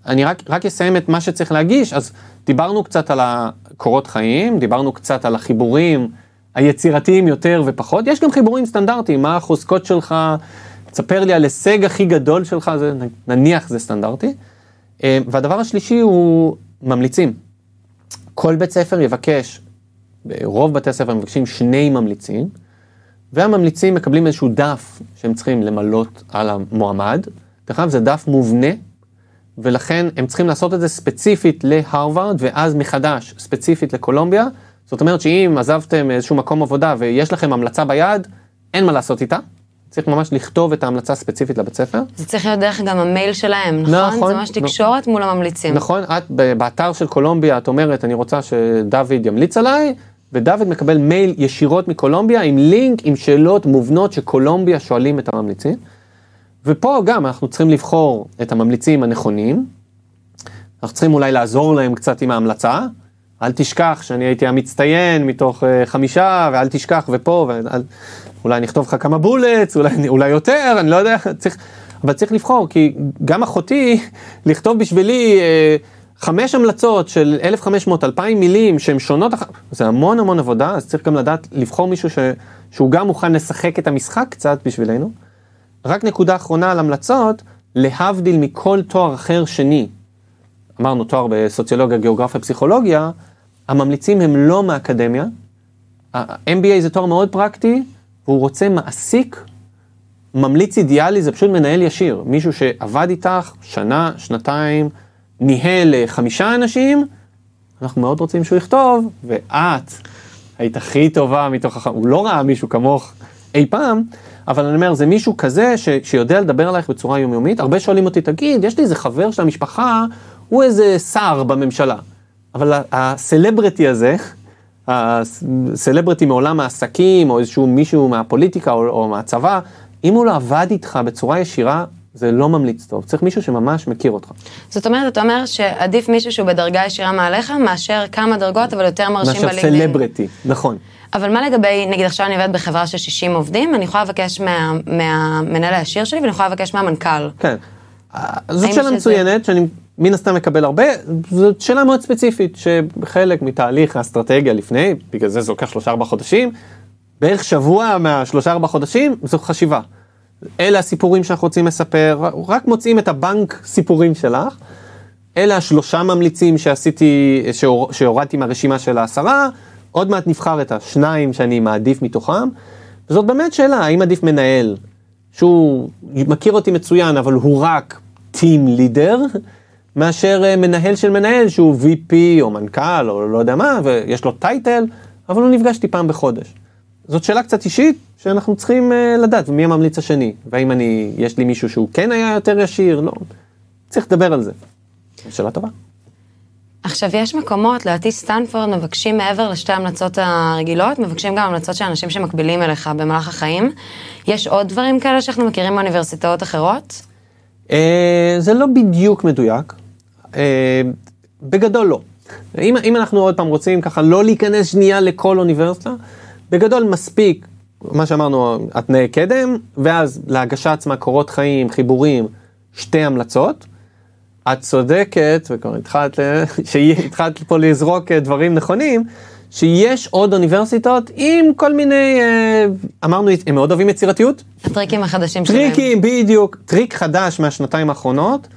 אני רק, רק אסיים את מה שצריך להגיש, אז דיברנו קצת על הקורות חיים, דיברנו קצת על החיבורים היצירתיים יותר ופחות, יש גם חיבורים סטנדרטיים, מה החוזקות שלך, תספר לי על הישג הכי גדול שלך, זה, נניח זה סטנדרטי. אה, והדבר השלישי הוא ממליצים. כל בית ספר יבקש, רוב בתי הספר מבקשים שני ממליצים, והממליצים מקבלים איזשהו דף שהם צריכים למלות על המועמד. דרך אגב, זה דף מובנה, ולכן הם צריכים לעשות את זה ספציפית להרווארד, ואז מחדש ספציפית לקולומביה. זאת אומרת שאם עזבתם איזשהו מקום עבודה ויש לכם המלצה ביד, אין מה לעשות איתה. צריך ממש לכתוב את ההמלצה הספציפית לבית ספר. זה צריך להיות דרך גם המייל שלהם, נכון? נכון, זה ממש נכון. תקשורת מול הממליצים. נכון, את באתר של קולומביה, את אומרת, אני רוצה שדוד ימליץ עליי, ודוד מקבל מייל ישירות מקולומביה עם לינק, עם שאלות מובנות שקולומביה שואלים את הממליצים. ופה גם אנחנו צריכים לבחור את הממליצים הנכונים. אנחנו צריכים אולי לעזור להם קצת עם ההמלצה. אל תשכח שאני הייתי המצטיין מתוך uh, חמישה, ואל תשכח ופה, ואל, אולי נכתוב לך כמה בולטס, אולי, אולי יותר, אני לא יודע, צריך, אבל צריך לבחור, כי גם אחותי, לכתוב בשבילי uh, חמש המלצות של 1,500-2,000 מילים שהן שונות, זה המון המון עבודה, אז צריך גם לדעת לבחור מישהו ש, שהוא גם מוכן לשחק את המשחק קצת בשבילנו. רק נקודה אחרונה על המלצות, להבדיל מכל תואר אחר שני, אמרנו תואר בסוציולוגיה, גיאוגרפיה, פסיכולוגיה, הממליצים הם לא מהאקדמיה. ה-MBA זה תואר מאוד פרקטי, והוא רוצה מעסיק, ממליץ אידיאלי זה פשוט מנהל ישיר, מישהו שעבד איתך שנה, שנתיים, ניהל אה, חמישה אנשים, אנחנו מאוד רוצים שהוא יכתוב, ואת היית הכי טובה מתוך הח... הוא לא ראה מישהו כמוך אי פעם, אבל אני אומר, זה מישהו כזה ש... שיודע לדבר עלייך בצורה יומיומית. הרבה שואלים אותי, תגיד, יש לי איזה חבר של המשפחה, הוא איזה שר בממשלה. אבל ה- הסלבריטי הזה, הסלבריטי מעולם העסקים, או איזשהו מישהו מהפוליטיקה או, או מהצבא, אם הוא לא עבד איתך בצורה ישירה, זה לא ממליץ טוב. צריך מישהו שממש מכיר אותך. זאת אומרת, אתה אומר שעדיף מישהו שהוא בדרגה ישירה מעליך, מאשר כמה דרגות, אבל יותר מרשים מאשר בלינקדאין. סלבריטי, נכון. אבל מה לגבי, נגיד עכשיו אני עובדת בחברה של 60 עובדים, אני יכולה לבקש מה- מהמנהל הישיר שלי, ואני יכולה לבקש מהמנכ"ל. כן. זאת שאלה שזה- מצוינת, שאני מן הסתם מקבל הרבה, זאת שאלה מאוד ספציפית, שחלק מתהליך האסטרטגיה לפני, בגלל זה זה לוקח שלושה ארבעה חודשים, בערך שבוע מהשלושה ארבעה חודשים, זו חשיבה. אלה הסיפורים שאנחנו רוצים לספר, רק מוצאים את הבנק סיפורים שלך. אלה השלושה ממליצים שעשיתי, שהור, שהורדתי מהרשימה של העשרה, עוד מעט נבחר את השניים שאני מעדיף מתוכם. וזאת באמת שאלה, האם עדיף מנהל שהוא מכיר אותי מצוין, אבל הוא רק טים לידר, מאשר אה, מנהל של מנהל שהוא VP או מנכ"ל או לא יודע מה, ויש לו טייטל, אבל הוא נפגש איתי פעם בחודש. זאת שאלה קצת אישית שאנחנו צריכים uh, לדעת, ומי הממליץ השני, והאם אני, יש לי מישהו שהוא כן היה יותר ישיר, לא, צריך לדבר על זה. שאלה טובה. עכשיו, יש מקומות, לדעתי סטנפורד מבקשים מעבר לשתי ההמלצות הרגילות, מבקשים גם המלצות של אנשים שמקבילים אליך במהלך החיים. יש עוד דברים כאלה שאנחנו מכירים מאוניברסיטאות אחרות? Uh, זה לא בדיוק מדויק, uh, בגדול לא. אם, אם אנחנו עוד פעם רוצים ככה לא להיכנס שנייה לכל אוניברסיטה, בגדול מספיק, מה שאמרנו, התנאי קדם, ואז להגשה עצמה קורות חיים, חיבורים, שתי המלצות. את צודקת, וכבר התחלת, שהתחלת פה לזרוק אה, דברים נכונים, שיש עוד אוניברסיטאות עם כל מיני, אה, אמרנו, הם מאוד אוהבים יצירתיות, הטריקים החדשים שלהם. טריקים, בדיוק. טריק חדש מהשנתיים האחרונות,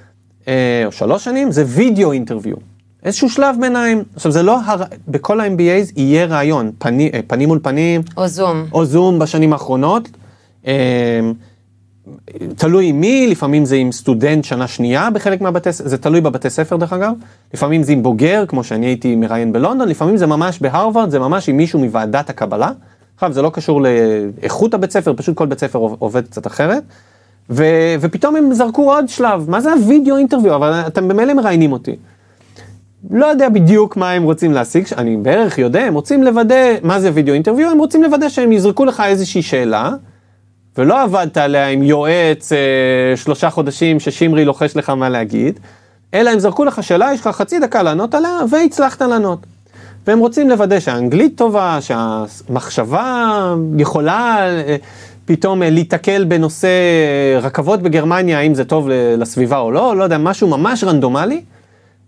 אה, או שלוש שנים, זה וידאו אינטרוויו. איזשהו שלב ביניים. עכשיו, זה לא, הר... בכל ה-MBAs יהיה רעיון, פני, אה, פנים מול פנים, או זום. או זום בשנים האחרונות. אה, תלוי עם מי, לפעמים זה עם סטודנט שנה שנייה בחלק מהבתי, זה תלוי בבתי ספר דרך אגב, לפעמים זה עם בוגר, כמו שאני הייתי מראיין בלונדון, לפעמים זה ממש בהרווארד, זה ממש עם מישהו מוועדת הקבלה. עכשיו, זה לא קשור לאיכות הבית ספר, פשוט כל בית ספר עובד קצת אחרת. ו, ופתאום הם זרקו עוד שלב, מה זה הווידאו אינטרוויו, אבל אתם במילא מראיינים אותי. לא יודע בדיוק מה הם רוצים להשיג, אני בערך יודע, הם רוצים לוודא מה זה וידאו אינטרוויו, הם רוצים לוודא שהם יזרקו לך איזושהי שאלה, ולא עבדת עליה עם יועץ אה, שלושה חודשים ששימרי לוחש לך מה להגיד, אלא הם זרקו לך שאלה, יש לך חצי דקה לענות עליה, והצלחת לענות. והם רוצים לוודא שהאנגלית טובה, שהמחשבה יכולה אה, פתאום אה, להיתקל בנושא אה, רכבות בגרמניה, האם זה טוב לסביבה או לא, לא יודע, משהו ממש רנדומלי.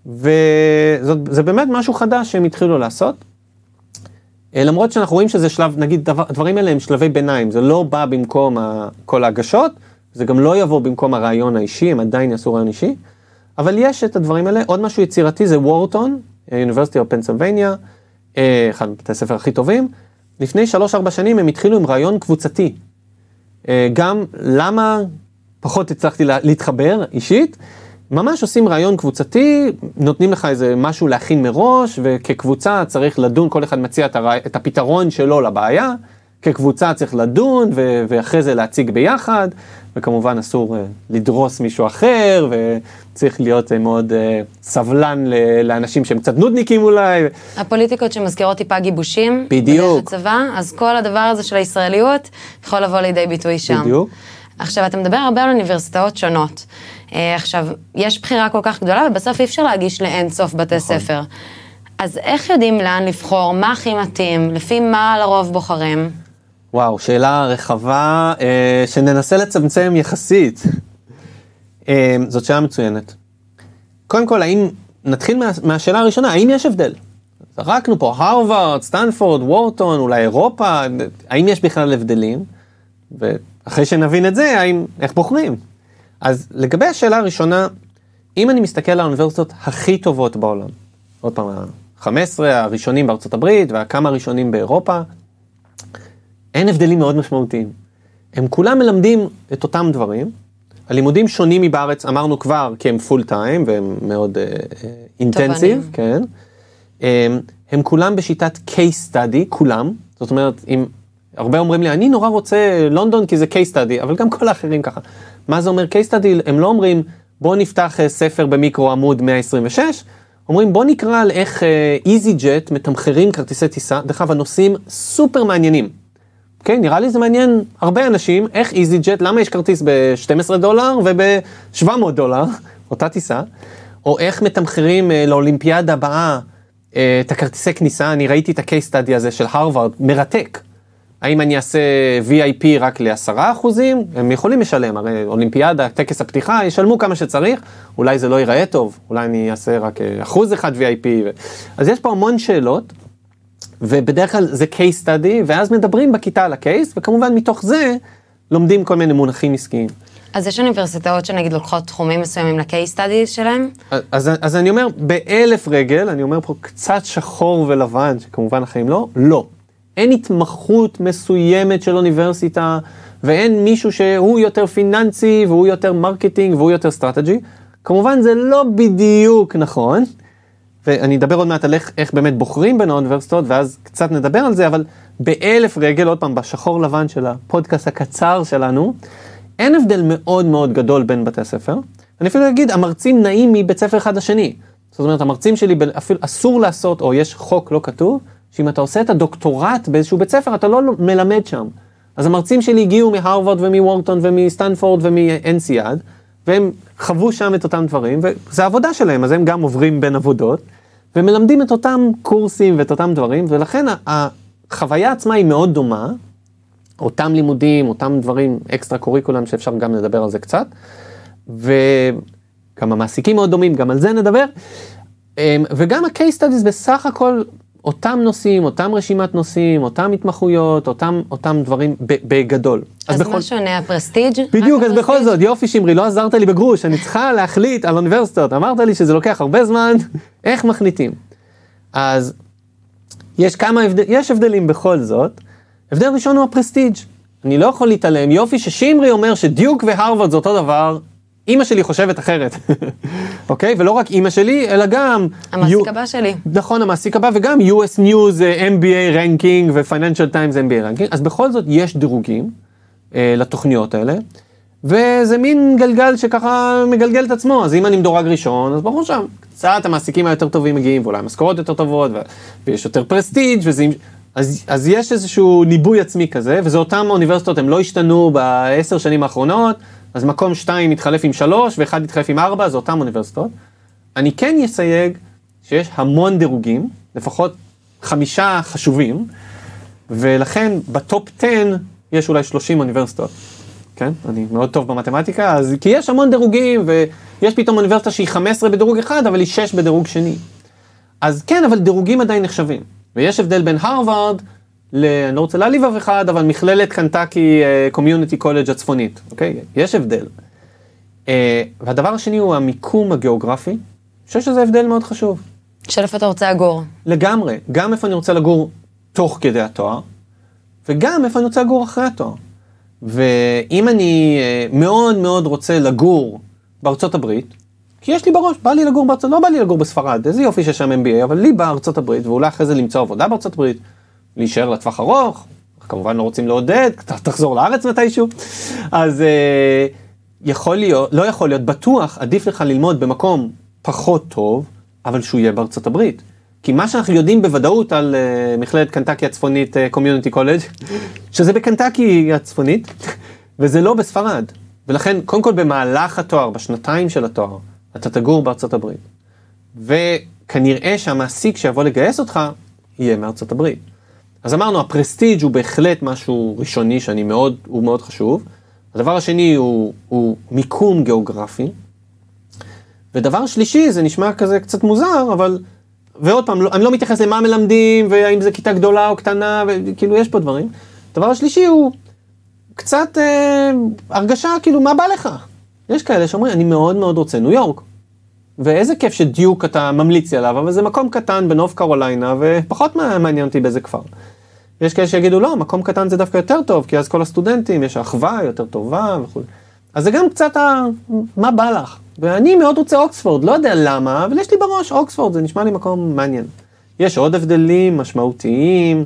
וזה באמת משהו חדש שהם התחילו לעשות. למרות שאנחנו רואים שזה שלב, נגיד, דבר, הדברים האלה הם שלבי ביניים, זה לא בא במקום כל ההגשות, זה גם לא יבוא במקום הרעיון האישי, הם עדיין יעשו רעיון אישי, אבל יש את הדברים האלה. עוד משהו יצירתי זה וורטון, University of Pennsylvania, אחד מבתי הספר הכי טובים. לפני 3-4 שנים הם התחילו עם רעיון קבוצתי. אה, גם למה פחות הצלחתי להתחבר אישית, ממש עושים רעיון קבוצתי, נותנים לך איזה משהו להכין מראש, וכקבוצה צריך לדון, כל אחד מציע את, הרע... את הפתרון שלו לבעיה, כקבוצה צריך לדון, ו... ואחרי זה להציג ביחד, וכמובן אסור uh, לדרוס מישהו אחר, וצריך להיות uh, מאוד uh, סבלן ל... לאנשים שהם קצת נודניקים אולי. הפוליטיקות שמזכירות טיפה גיבושים, בדיוק. בדרך הצבא, אז כל הדבר הזה של הישראליות יכול לבוא לידי ביטוי שם. בדיוק. עכשיו, אתה מדבר הרבה על אוניברסיטאות שונות. אה, עכשיו, יש בחירה כל כך גדולה, ובסוף אי אפשר להגיש לאין סוף בתי נכון. ספר. אז איך יודעים לאן לבחור, מה הכי מתאים, לפי מה לרוב בוחרים? וואו, שאלה רחבה, אה, שננסה לצמצם יחסית. אה, זאת שאלה מצוינת. קודם כל, האם, נתחיל מה, מהשאלה הראשונה, האם יש הבדל? זרקנו פה הרווארד, סטנפורד, וורטון, אולי אירופה, האם יש בכלל הבדלים? ואחרי שנבין את זה, האם, איך בוחרים? אז לגבי השאלה הראשונה, אם אני מסתכל על האוניברסיטות הכי טובות בעולם, עוד פעם, ה-15 הראשונים בארצות הברית והכמה הראשונים באירופה, אין הבדלים מאוד משמעותיים. הם כולם מלמדים את אותם דברים. הלימודים שונים מבארץ, אמרנו כבר, כי הם full time והם מאוד intensive, אה, כן. אמ, הם כולם בשיטת case study, כולם. זאת אומרת, אם הרבה אומרים לי, אני נורא רוצה לונדון כי זה case study, אבל גם כל האחרים ככה. מה זה אומר case study? הם לא אומרים, בוא נפתח אה, ספר במיקרו עמוד 126, אומרים בוא נקרא על איך Easy אה, Jet מתמחרים כרטיסי טיסה, דרך אגב הנושאים סופר מעניינים. כן, נראה לי זה מעניין הרבה אנשים, איך איזי ג'ט, למה יש כרטיס ב-12 דולר וב-700 דולר, אותה טיסה, או איך מתמחרים uh, לאולימפיאדה הבאה uh, את הכרטיסי כניסה, אני ראיתי את ה-case study הזה של הרווארד, מרתק. האם אני אעשה VIP רק לעשרה אחוזים? הם יכולים לשלם, הרי אולימפיאדה, טקס הפתיחה, ישלמו כמה שצריך, אולי זה לא ייראה טוב, אולי אני אעשה רק אה, אחוז אחד VIP. ו... אז יש פה המון שאלות, ובדרך כלל זה case study, ואז מדברים בכיתה על ה case, וכמובן מתוך זה לומדים כל מיני מונחים עסקיים. אז יש אוניברסיטאות שנגיד לוקחות תחומים מסוימים ל case study שלהם? אז, אז אני אומר, באלף רגל, אני אומר פה קצת שחור ולבן, שכמובן החיים לא, לא. אין התמחות מסוימת של אוניברסיטה, ואין מישהו שהוא יותר פיננסי, והוא יותר marketing, והוא יותר strategic. כמובן זה לא בדיוק נכון, ואני אדבר עוד מעט על איך, איך באמת בוחרים בין האוניברסיטאות, ואז קצת נדבר על זה, אבל באלף רגל, עוד פעם, בשחור לבן של הפודקאסט הקצר שלנו, אין הבדל מאוד מאוד גדול בין בתי הספר. אני אפילו אגיד, המרצים נעים מבית ספר אחד לשני. זאת אומרת, המרצים שלי, אפילו אסור לעשות, או יש חוק לא כתוב, שאם אתה עושה את הדוקטורט באיזשהו בית ספר, אתה לא מלמד שם. אז המרצים שלי הגיעו מהרווארד ומוורטון ומסטנפורד ומאנסיאד, והם חוו שם את אותם דברים, וזה העבודה שלהם, אז הם גם עוברים בין עבודות, ומלמדים את אותם קורסים ואת אותם דברים, ולכן החוויה עצמה היא מאוד דומה, אותם לימודים, אותם דברים אקסטרה קוריקולם שאפשר גם לדבר על זה קצת, וגם המעסיקים מאוד דומים, גם על זה נדבר, אמ, וגם ה-case studies בסך הכל אותם נושאים, אותם רשימת נושאים, אותם התמחויות, אותם, אותם דברים בגדול. אז, אז בכל... מה שונה ה prestige? בדיוק, אז בכל זאת, יופי שימרי, לא עזרת לי בגרוש, אני צריכה להחליט על אוניברסיטות, אמרת לי שזה לוקח הרבה זמן, איך מחליטים? אז יש כמה הבדלים, יש הבדלים בכל זאת. הבדל ראשון הוא ה prestige. אני לא יכול להתעלם, יופי ששימרי אומר שדיוק והרווארד זה אותו דבר, אימא שלי חושבת אחרת, אוקיי? ולא רק אימא שלי, אלא גם... המעסיק הבא שלי. נכון, המעסיק הבא, וגם US News, אה, MBA ranking ו-Financial Times MBA ranking, אז בכל זאת יש דירוגים uh, לתוכניות האלה. וזה מין גלגל שככה מגלגל את עצמו, אז אם אני מדורג ראשון, אז ברור שם, קצת המעסיקים היותר טובים מגיעים, ואולי המשכורות יותר טובות, ו- ויש יותר פרסטיג' וזה... אז, אז יש איזשהו ניבוי עצמי כזה, וזה אותם האוניברסיטות, הם לא השתנו בעשר שנים האחרונות, אז מקום שתיים מתחלף עם שלוש, ואחד מתחלף עם ארבע, זה אותם אוניברסיטות. אני כן אסייג שיש המון דירוגים, לפחות חמישה חשובים, ולכן ב top 10 יש אולי 30 אוניברסיטות. כן? אני מאוד טוב במתמטיקה, אז כי יש המון דירוגים, ויש פתאום אוניברסיטה שהיא 15 בדירוג אחד, אבל היא 6 בדירוג שני. אז כן, אבל דירוגים עדיין נחשבים. ויש הבדל בין הרווארד, ל... אני לא רוצה להעליב אף אחד, אבל מכללת קנטקי community college הצפונית, אוקיי? יש הבדל. אה, והדבר השני הוא המיקום הגיאוגרפי. אני חושב שזה הבדל מאוד חשוב. של איפה אתה רוצה לגור. לגמרי, גם איפה אני רוצה לגור תוך כדי התואר, וגם איפה אני רוצה לגור אחרי התואר. ואם אני uh, מאוד מאוד רוצה לגור בארצות הברית, כי יש לי בראש, בא לי לגור בארצות, לא בא לי לגור בספרד, איזה יופי שיש שם MBA, אבל לי בארצות הברית, ואולי אחרי זה למצוא עבודה בארצות הברית, להישאר לטווח ארוך, כמובן לא רוצים לעודד, תחזור לארץ מתישהו, אז uh, יכול להיות, לא יכול להיות, בטוח עדיף לך ללמוד במקום פחות טוב, אבל שהוא יהיה בארצות הברית. כי מה שאנחנו יודעים בוודאות על אה, מכללת קנטקי הצפונית community אה, college, שזה בקנטקי הצפונית, וזה לא בספרד. ולכן, קודם כל במהלך התואר, בשנתיים של התואר, אתה תגור בארצות הברית. וכנראה שהמעסיק שיבוא לגייס אותך, יהיה מארצות הברית. אז אמרנו, ה prestige הוא בהחלט משהו ראשוני שאני מאוד, הוא מאוד חשוב. הדבר השני הוא, הוא מיקום גיאוגרפי. ודבר שלישי, זה נשמע כזה קצת מוזר, אבל, ועוד פעם, לא, אני לא מתייחס למה מלמדים, והאם זה כיתה גדולה או קטנה, וכאילו יש פה דברים. הדבר השלישי הוא קצת אה, הרגשה, כאילו, מה בא לך? יש כאלה שאומרים, אני מאוד מאוד רוצה ניו יורק. ואיזה כיף שדיוק אתה ממליץ לי עליו, אבל זה מקום קטן בנוף קרוליינה, ופחות מעניין אותי באיזה כפר. יש כאלה שיגידו, לא, מקום קטן זה דווקא יותר טוב, כי אז כל הסטודנטים, יש אחווה יותר טובה וכו'. אז זה גם קצת ה... מה בא לך? ואני מאוד רוצה אוקספורד, לא יודע למה, אבל יש לי בראש אוקספורד, זה נשמע לי מקום מעניין. יש עוד הבדלים משמעותיים,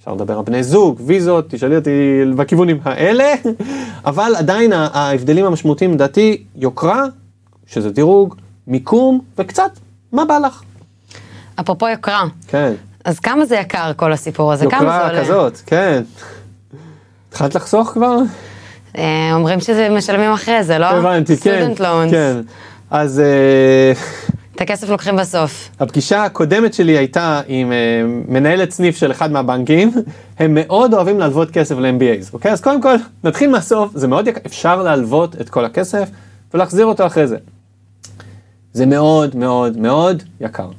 אפשר לדבר על בני זוג, ויזות, תשאלי אותי בכיוונים האלה, אבל עדיין ההבדלים המשמעותיים לדעתי, יוקרה, שזה דירוג, מיקום, וקצת, מה בא לך? אפרופו יוקרה. כן. אז כמה זה יקר כל הסיפור הזה? כמה זה עולה? יוקרה כזאת, כן. התחלת לחסוך כבר? אה, אומרים שזה משלמים אחרי זה, לא? הבנתי, כן. סטודנט לונס. כן. אז אה, את הכסף לוקחים בסוף. הפגישה הקודמת שלי הייתה עם אה, מנהלת סניף של אחד מהבנקים, הם מאוד אוהבים להלוות כסף ל-MBAs, אוקיי? אז קודם כל, נתחיל מהסוף, זה מאוד יקר, אפשר להלוות את כל הכסף ולהחזיר אותו אחרי זה. זה מאוד מאוד מאוד יקר.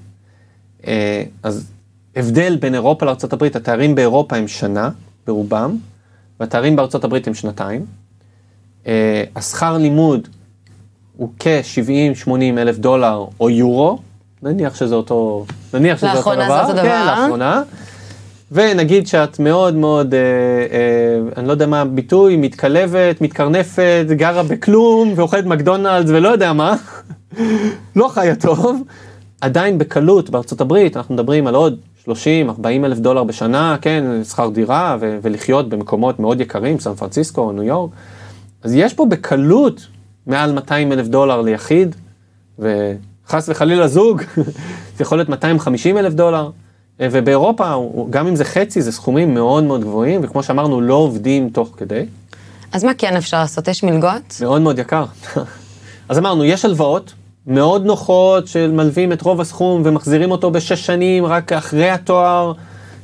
אה, אז הבדל בין אירופה לארה"ב, התארים באירופה הם שנה ברובם, והתארים בארה"ב הם שנתיים. אה, השכר לימוד הוא כ-70-80 אלף דולר או יורו, נניח שזה אותו, נניח שזה אותו לאחרונה דבר, זה אותו כן, דבר. לאחרונה, ונגיד שאת מאוד מאוד, אה, אה, אני לא יודע מה הביטוי, מתקלבת, מתקרנפת, גרה בכלום, ואוכלת מקדונלדס ולא יודע מה, לא חיה טוב, עדיין בקלות בארצות הברית, אנחנו מדברים על עוד 30-40 אלף דולר בשנה, כן, שכר דירה, ו- ולחיות במקומות מאוד יקרים, סן פרנסיסקו, ניו יורק, אז יש פה בקלות מעל 200 אלף דולר ליחיד, וחס וחלילה זוג, זה יכול להיות 250 אלף דולר. אה, ובאירופה, גם אם זה חצי, זה סכומים מאוד מאוד גבוהים, וכמו שאמרנו, לא עובדים תוך כדי, אז מה כן אפשר לעשות? יש מלגות? מאוד מאוד יקר. אז אמרנו, יש הלוואות מאוד נוחות של מלווים את רוב הסכום ומחזירים אותו בשש שנים רק אחרי התואר,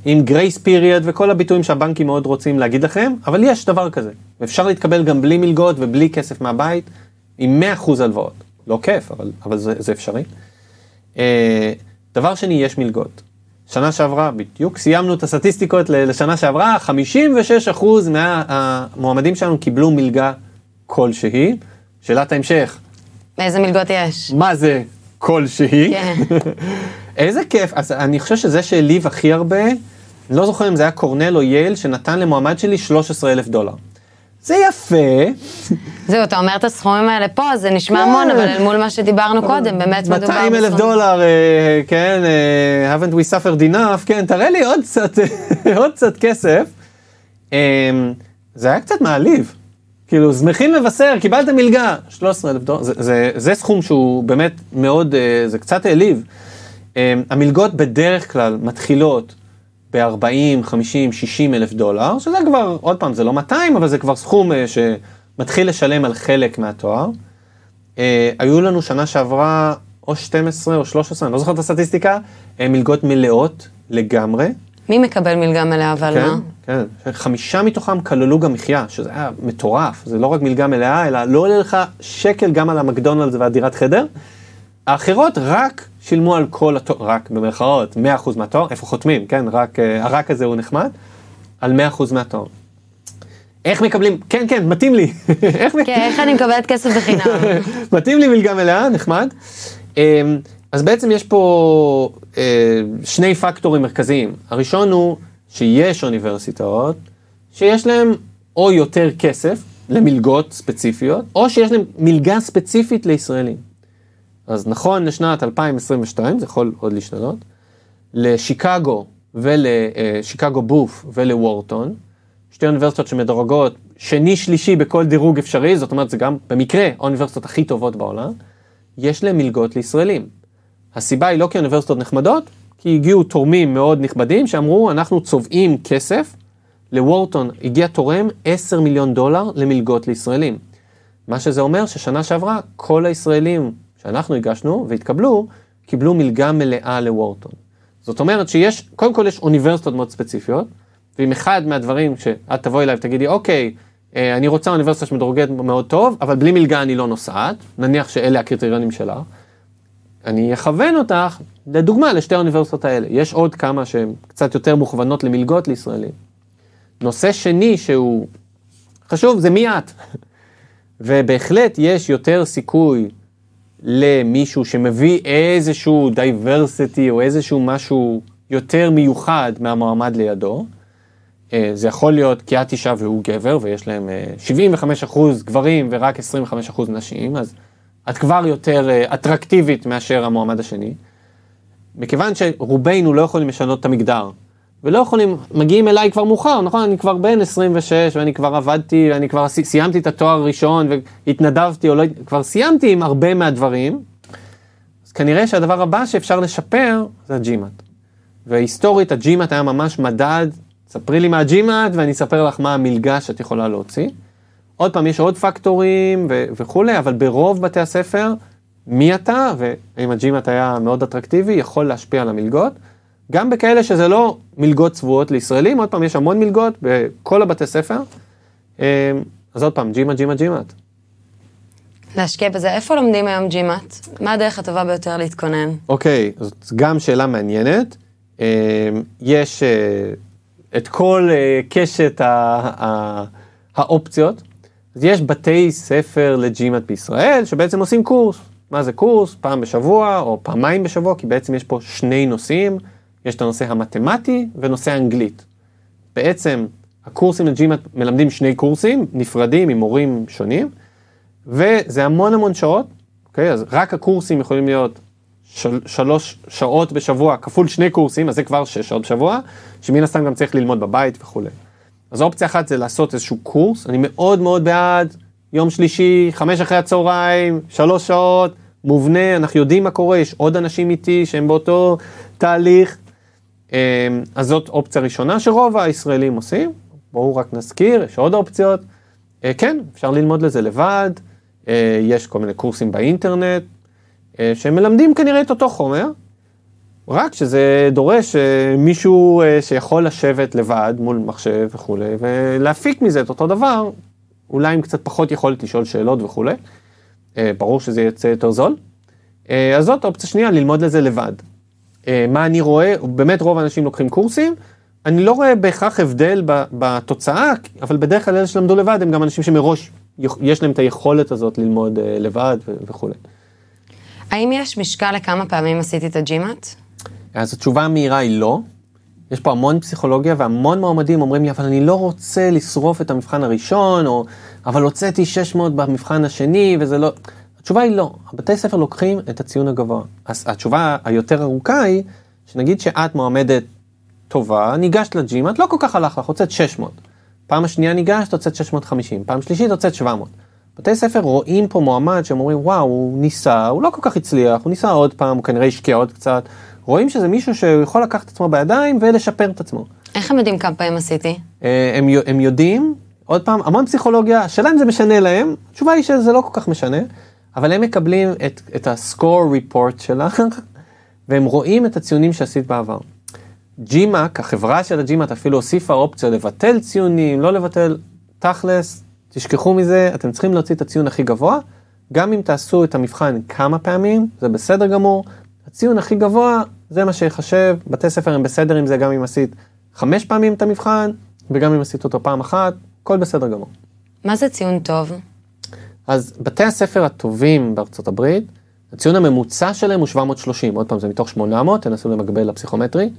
עם גרייס פיריוד וכל הביטויים שהבנקים מאוד רוצים להגיד לכם, אבל יש דבר כזה. אפשר להתקבל גם בלי מלגות ובלי כסף מהבית, עם 100% הלוואות. לא כיף, אבל, אבל זה, זה אפשרי. אה, דבר שני, יש מלגות. שנה שעברה, בדיוק סיימנו את הסטטיסטיקות לשנה שעברה, 56% מהמועמדים שלנו קיבלו מלגה כלשהי. שאלת ההמשך, איזה מלגות יש? מה זה כלשהי? כן. איזה כיף, אז אני חושב שזה שהעליב הכי הרבה, אני לא זוכר אם זה היה קורנל או יייל, שנתן למועמד שלי 13 אלף דולר. זה יפה, זהו, אתה אומר את הסכומים האלה פה, זה נשמע המון, אבל אל מול מה שדיברנו קודם, באמת מדובר 200 אלף בסכום- דולר, אה, כן, אה, haven't we suffered enough, כן, תראה לי עוד קצת, עוד קצת כסף. אה, זה היה קצת מעליב, כאילו, שמחים לבשר, קיבלת מלגה, 13 אלף דולר, זה, זה, זה סכום שהוא באמת מאוד, אה, זה קצת העליב. אה, המלגות בדרך כלל מתחילות ב-40, 50, 60 אלף דולר, שזה כבר, עוד פעם, זה לא 200, אבל זה כבר סכום אה, שמתחיל לשלם על חלק מהתואר. היו לנו שנה שעברה או 12 או 13, אני לא זוכר את הסטטיסטיקה, מלגות מלאות לגמרי. מי מקבל מלגה מלאה ועל כן, מה? כן, חמישה מתוכם כללו גם מחיה, שזה היה מטורף, זה לא רק מלגה מלאה, אלא לא עולה לך שקל גם על המקדונלדס והדירת חדר. האחרות רק שילמו על כל התואר, רק במרכאות, 100% מהתואר, איפה חותמים, כן, רק, אה, הרק הזה הוא נחמד, על 100% מהתואר. איך מקבלים, כן, כן, מתאים לי. איך, כן, איך אני מקבלת כסף בחינם? מתאים לי מלגה מלאה, נחמד. אמ, אז בעצם יש פה אה, שני פקטורים מרכזיים. הראשון הוא שיש אוניברסיטאות שיש להם או יותר כסף למלגות ספציפיות, או שיש להם מלגה ספציפית לישראלים. אז נכון לשנת 2022, זה יכול עוד להשתנות, לשיקגו ולשיקגו אה, בוף ולוורטון, שתי אוניברסיטות שמדורגות שני שלישי בכל דירוג אפשרי, זאת אומרת זה גם במקרה האוניברסיטות הכי טובות בעולם, יש להם מלגות לישראלים. הסיבה היא לא כי האוניברסיטות נחמדות, כי הגיעו תורמים מאוד נכבדים שאמרו, אנחנו צובעים כסף, לוורטון הגיע תורם 10 מיליון דולר למלגות לישראלים. מה שזה אומר ששנה שעברה כל הישראלים שאנחנו הגשנו והתקבלו, קיבלו מלגה מלאה לוורטון. זאת אומרת שיש, קודם כל יש אוניברסיטות מאוד ספציפיות, ואם אחד מהדברים שאת תבואי אליי ותגידי, אוקיי, אה, אני רוצה אוניברסיטה שמדורגת מאוד טוב, אבל בלי מלגה אני לא נוסעת, נניח שאלה הקריטריונים שלה, אני אכוון אותך, לדוגמה, לשתי האוניברסיטות האלה. יש עוד כמה שהן קצת יותר מוכוונות למלגות לישראלים. נושא שני שהוא חשוב, זה מי את. ובהחלט יש יותר סיכוי למישהו שמביא איזשהו diversity או איזשהו משהו יותר מיוחד מהמועמד לידו. אה, זה יכול להיות כי את אישה והוא גבר ויש להם 75% אה, גברים ורק 25% נשים, אז את כבר יותר אה, אטרקטיבית מאשר המועמד השני. מכיוון שרובנו לא יכולים לשנות את המגדר, ולא יכולים, מגיעים אליי כבר מאוחר, נכון? אני כבר בן 26 ואני כבר עבדתי, ואני כבר סיימתי את התואר הראשון והתנדבתי, או לא, כבר סיימתי עם הרבה מהדברים, אז כנראה שהדבר הבא שאפשר לשפר זה הג'ימאט. והיסטורית ה-GMAT היה ממש מדד, ספרי לי מה ה-GMAT ואני אספר לך מה המלגה שאת יכולה להוציא. עוד פעם, יש עוד פקטורים ו- וכולי, אבל ברוב בתי הספר, מי אתה, ואם ה-GMAT היה מאוד אטרקטיבי, יכול להשפיע על המלגות. גם בכאלה שזה לא מלגות צבועות לישראלים, עוד פעם, יש המון מלגות בכל הבתי ספר. אמ, אז עוד פעם, GMAT, GMAT, GMAT. להשקיע בזה. איפה לומדים היום GMAT? מה הדרך הטובה ביותר להתכונן? אוקיי, okay, זאת גם שאלה מעניינת. אמ, יש אה, את כל אה, קשת האופציות. אז יש בתי ספר לג'ימאט בישראל שבעצם עושים קורס. מה זה קורס? פעם בשבוע או פעמיים בשבוע, כי בעצם יש פה שני נושאים, יש את הנושא המתמטי ונושא האנגלית. בעצם הקורסים לג'ימאט מלמדים שני קורסים נפרדים עם מורים שונים, וזה המון המון שעות, אוקיי? אז רק הקורסים יכולים להיות של, שלוש שעות בשבוע כפול שני קורסים, אז זה כבר שש שעות בשבוע, שמן הסתם גם צריך ללמוד בבית וכולי. אז אופציה אחת זה לעשות איזשהו קורס, אני מאוד מאוד בעד, יום שלישי, חמש אחרי הצהריים, שלוש שעות, מובנה, אנחנו יודעים מה קורה, יש עוד אנשים איתי שהם באותו תהליך. אמ, אז זאת אופציה ראשונה שרוב הישראלים עושים, בואו רק נזכיר, יש עוד אופציות. אה, כן, אפשר ללמוד לזה לבד, אה, יש כל מיני קורסים באינטרנט, אה, שמלמדים כנראה את אותו חומר, רק שזה דורש מישהו שיכול לשבת לבד מול מחשב וכולי, ולהפיק מזה את אותו דבר, אולי עם קצת פחות יכולת לשאול שאלות וכולי. ברור שזה יצא יותר זול. אז זאת אופציה שנייה, ללמוד לזה לבד. מה אני רואה, באמת רוב האנשים לוקחים קורסים, אני לא רואה בהכרח הבדל בתוצאה, אבל בדרך כלל אלה שלמדו לבד הם גם אנשים שמראש יש להם את היכולת הזאת ללמוד לבד וכולי. האם יש משקל לכמה פעמים עשיתי את הג'ימאט? אז התשובה המהירה היא לא. יש פה המון פסיכולוגיה והמון מועמדים אומרים לי, אבל אני לא רוצה לשרוף את המבחן הראשון, או אבל הוצאתי 600 במבחן השני, וזה לא... התשובה היא לא, הבתי ספר לוקחים את הציון הגבוה. אז התשובה היותר ארוכה היא, שנגיד שאת מועמדת טובה, ניגשת לג'ימאט, לא כל כך הלך לך, הוצאת 600. פעם השנייה ניגשת, הוצאת 650, פעם שלישית הוצאת 700. בתי ספר רואים פה מועמד שהם אומרים, וואו, הוא ניסה, הוא לא כל כך הצליח, הוא ניסה עוד פעם, הוא כנראה השקיע עוד קצת. רואים שזה מישהו שיכול לקחת את עצמו בידיים ולשפר את עצמו. איך הם יודעים כמה פעמים עשיתי? אה, הם, הם יודעים, עוד פעם, המון פסיכולוגיה, השאלה אם זה משנה להם, התשובה היא שזה לא כל כך משנה, אבל הם מקבלים את, את ה-score report שלך, והם רואים את הציונים שעשית בעבר. GMAC, החברה של ה-GMAC אפילו הוסיפה אופציה לבטל ציונים, לא לבטל, תכלס, תשכחו מזה, אתם צריכים להוציא את הציון הכי גבוה, גם אם תעשו את המבחן כמה פעמים, זה בסדר גמור, הציון הכי גבוה, זה מה שיחשב, בתי ספר הם בסדר עם זה גם אם עשית חמש פעמים את המבחן, וגם אם עשית אותו פעם אחת, הכל בסדר גמור. מה זה ציון טוב? אז בתי הספר הטובים בארצות הברית, הציון הממוצע שלהם הוא 730, עוד פעם זה מתוך 800, תנסו למקבל לפסיכומטרי,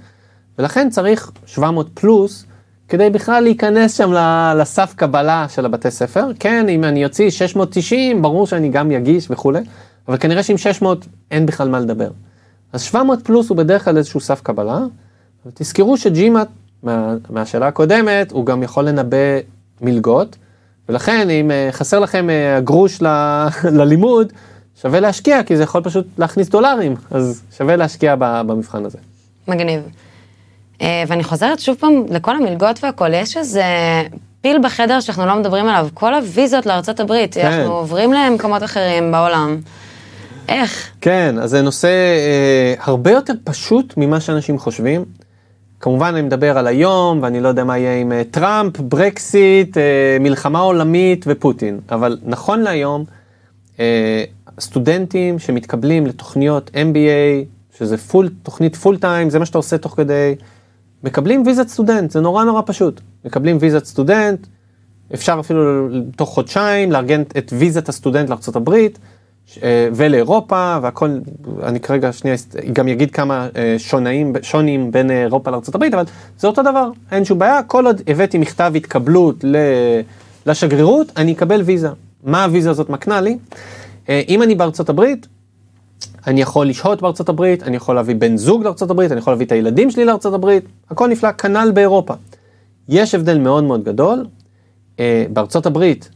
ולכן צריך 700 פלוס, כדי בכלל להיכנס שם לסף קבלה של הבתי ספר. כן, אם אני אוציא 690, ברור שאני גם יגיש וכולי, אבל כנראה שעם 600 אין בכלל מה לדבר. אז 700 פלוס הוא בדרך כלל איזשהו סף קבלה, ותזכרו שג'ימאט, מה, מהשאלה הקודמת, הוא גם יכול לנבא מלגות, ולכן אם uh, חסר לכם uh, גרוש ל, ללימוד, שווה להשקיע, כי זה יכול פשוט להכניס דולרים, אז שווה להשקיע במבחן הזה. מגניב. Uh, ואני חוזרת שוב פעם לכל המלגות והכל, יש איזה פיל בחדר שאנחנו לא מדברים עליו, כל הוויזות לארצות הברית, כן. אנחנו עוברים למקומות אחרים בעולם. איך? כן, אז זה נושא אה, הרבה יותר פשוט ממה שאנשים חושבים. כמובן אני מדבר על היום, ואני לא יודע מה יהיה עם אה, טראמפ, ברקסיט, אה, מלחמה עולמית ופוטין, אבל נכון להיום, אה, סטודנטים שמתקבלים לתוכניות MBA, שזה full, תוכנית full time, זה מה שאתה עושה תוך כדי, מקבלים ויזת סטודנט, זה נורא נורא פשוט. מקבלים ויזת סטודנט, אפשר אפילו תוך חודשיים לארגן את ויזת הסטודנט לארה"ב ולאירופה והכל, אני כרגע שנייה גם אגיד כמה שונאים, שונים בין אירופה לארה"ב, אבל זה אותו דבר, אין שום בעיה, כל עוד הבאתי מכתב התקבלות לשגרירות, אני אקבל ויזה. מה הוויזה הזאת מקנה לי? אם אני בארצות הברית, אני יכול לשהות בארצות הברית, אני יכול להביא בן זוג לארצות הברית, אני יכול להביא את הילדים שלי לארצות הברית, הכל נפלא, כנ"ל באירופה. יש הבדל מאוד מאוד גדול, אה, בארצות הברית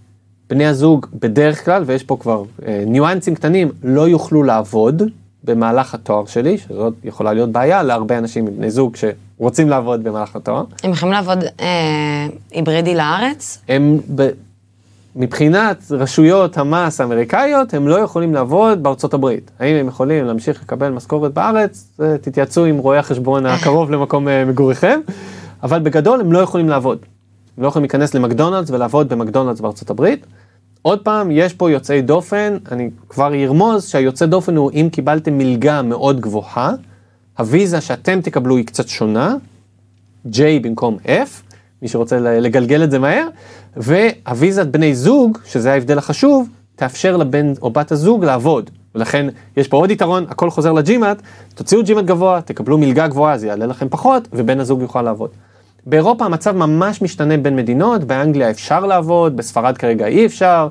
בני הזוג בדרך כלל, ויש פה כבר אה, ניואנסים קטנים, לא יוכלו לעבוד במהלך התואר שלי, שזאת יכולה להיות בעיה להרבה אנשים עם בני זוג שרוצים לעבוד במהלך התואר. הם יכולים לעבוד אה, היברידי לארץ? הם, ב, מבחינת רשויות המס האמריקאיות, הם לא יכולים לעבוד בארצות הברית. האם הם יכולים להמשיך לקבל משכורת בארץ? תתייעצו עם רואי החשבון הקרוב למקום אה, מגוריכם, אבל בגדול הם לא יכולים לעבוד. הם לא יכולים להיכנס למקדונלדס ולעבוד במקדונלדס בארצות הברית. עוד פעם, יש פה יוצאי דופן, אני כבר ארמוז שהיוצא דופן הוא אם קיבלתם מלגה מאוד גבוהה, הוויזה שאתם תקבלו היא קצת שונה, J במקום F, מי שרוצה לגלגל את זה מהר, והוויזת בני זוג, שזה ההבדל החשוב, תאפשר לבן או בת הזוג לעבוד. ולכן יש פה עוד יתרון, הכל חוזר לג'ימאט, תוציאו ג'ימאט גבוה, תקבלו מלגה גבוהה, זה יעלה לכם פחות, ובן הזוג יוכל לעבוד. באירופה המצב ממש משתנה בין מדינות, באנגליה אפשר לעבוד, בספרד כרגע אי אפשר,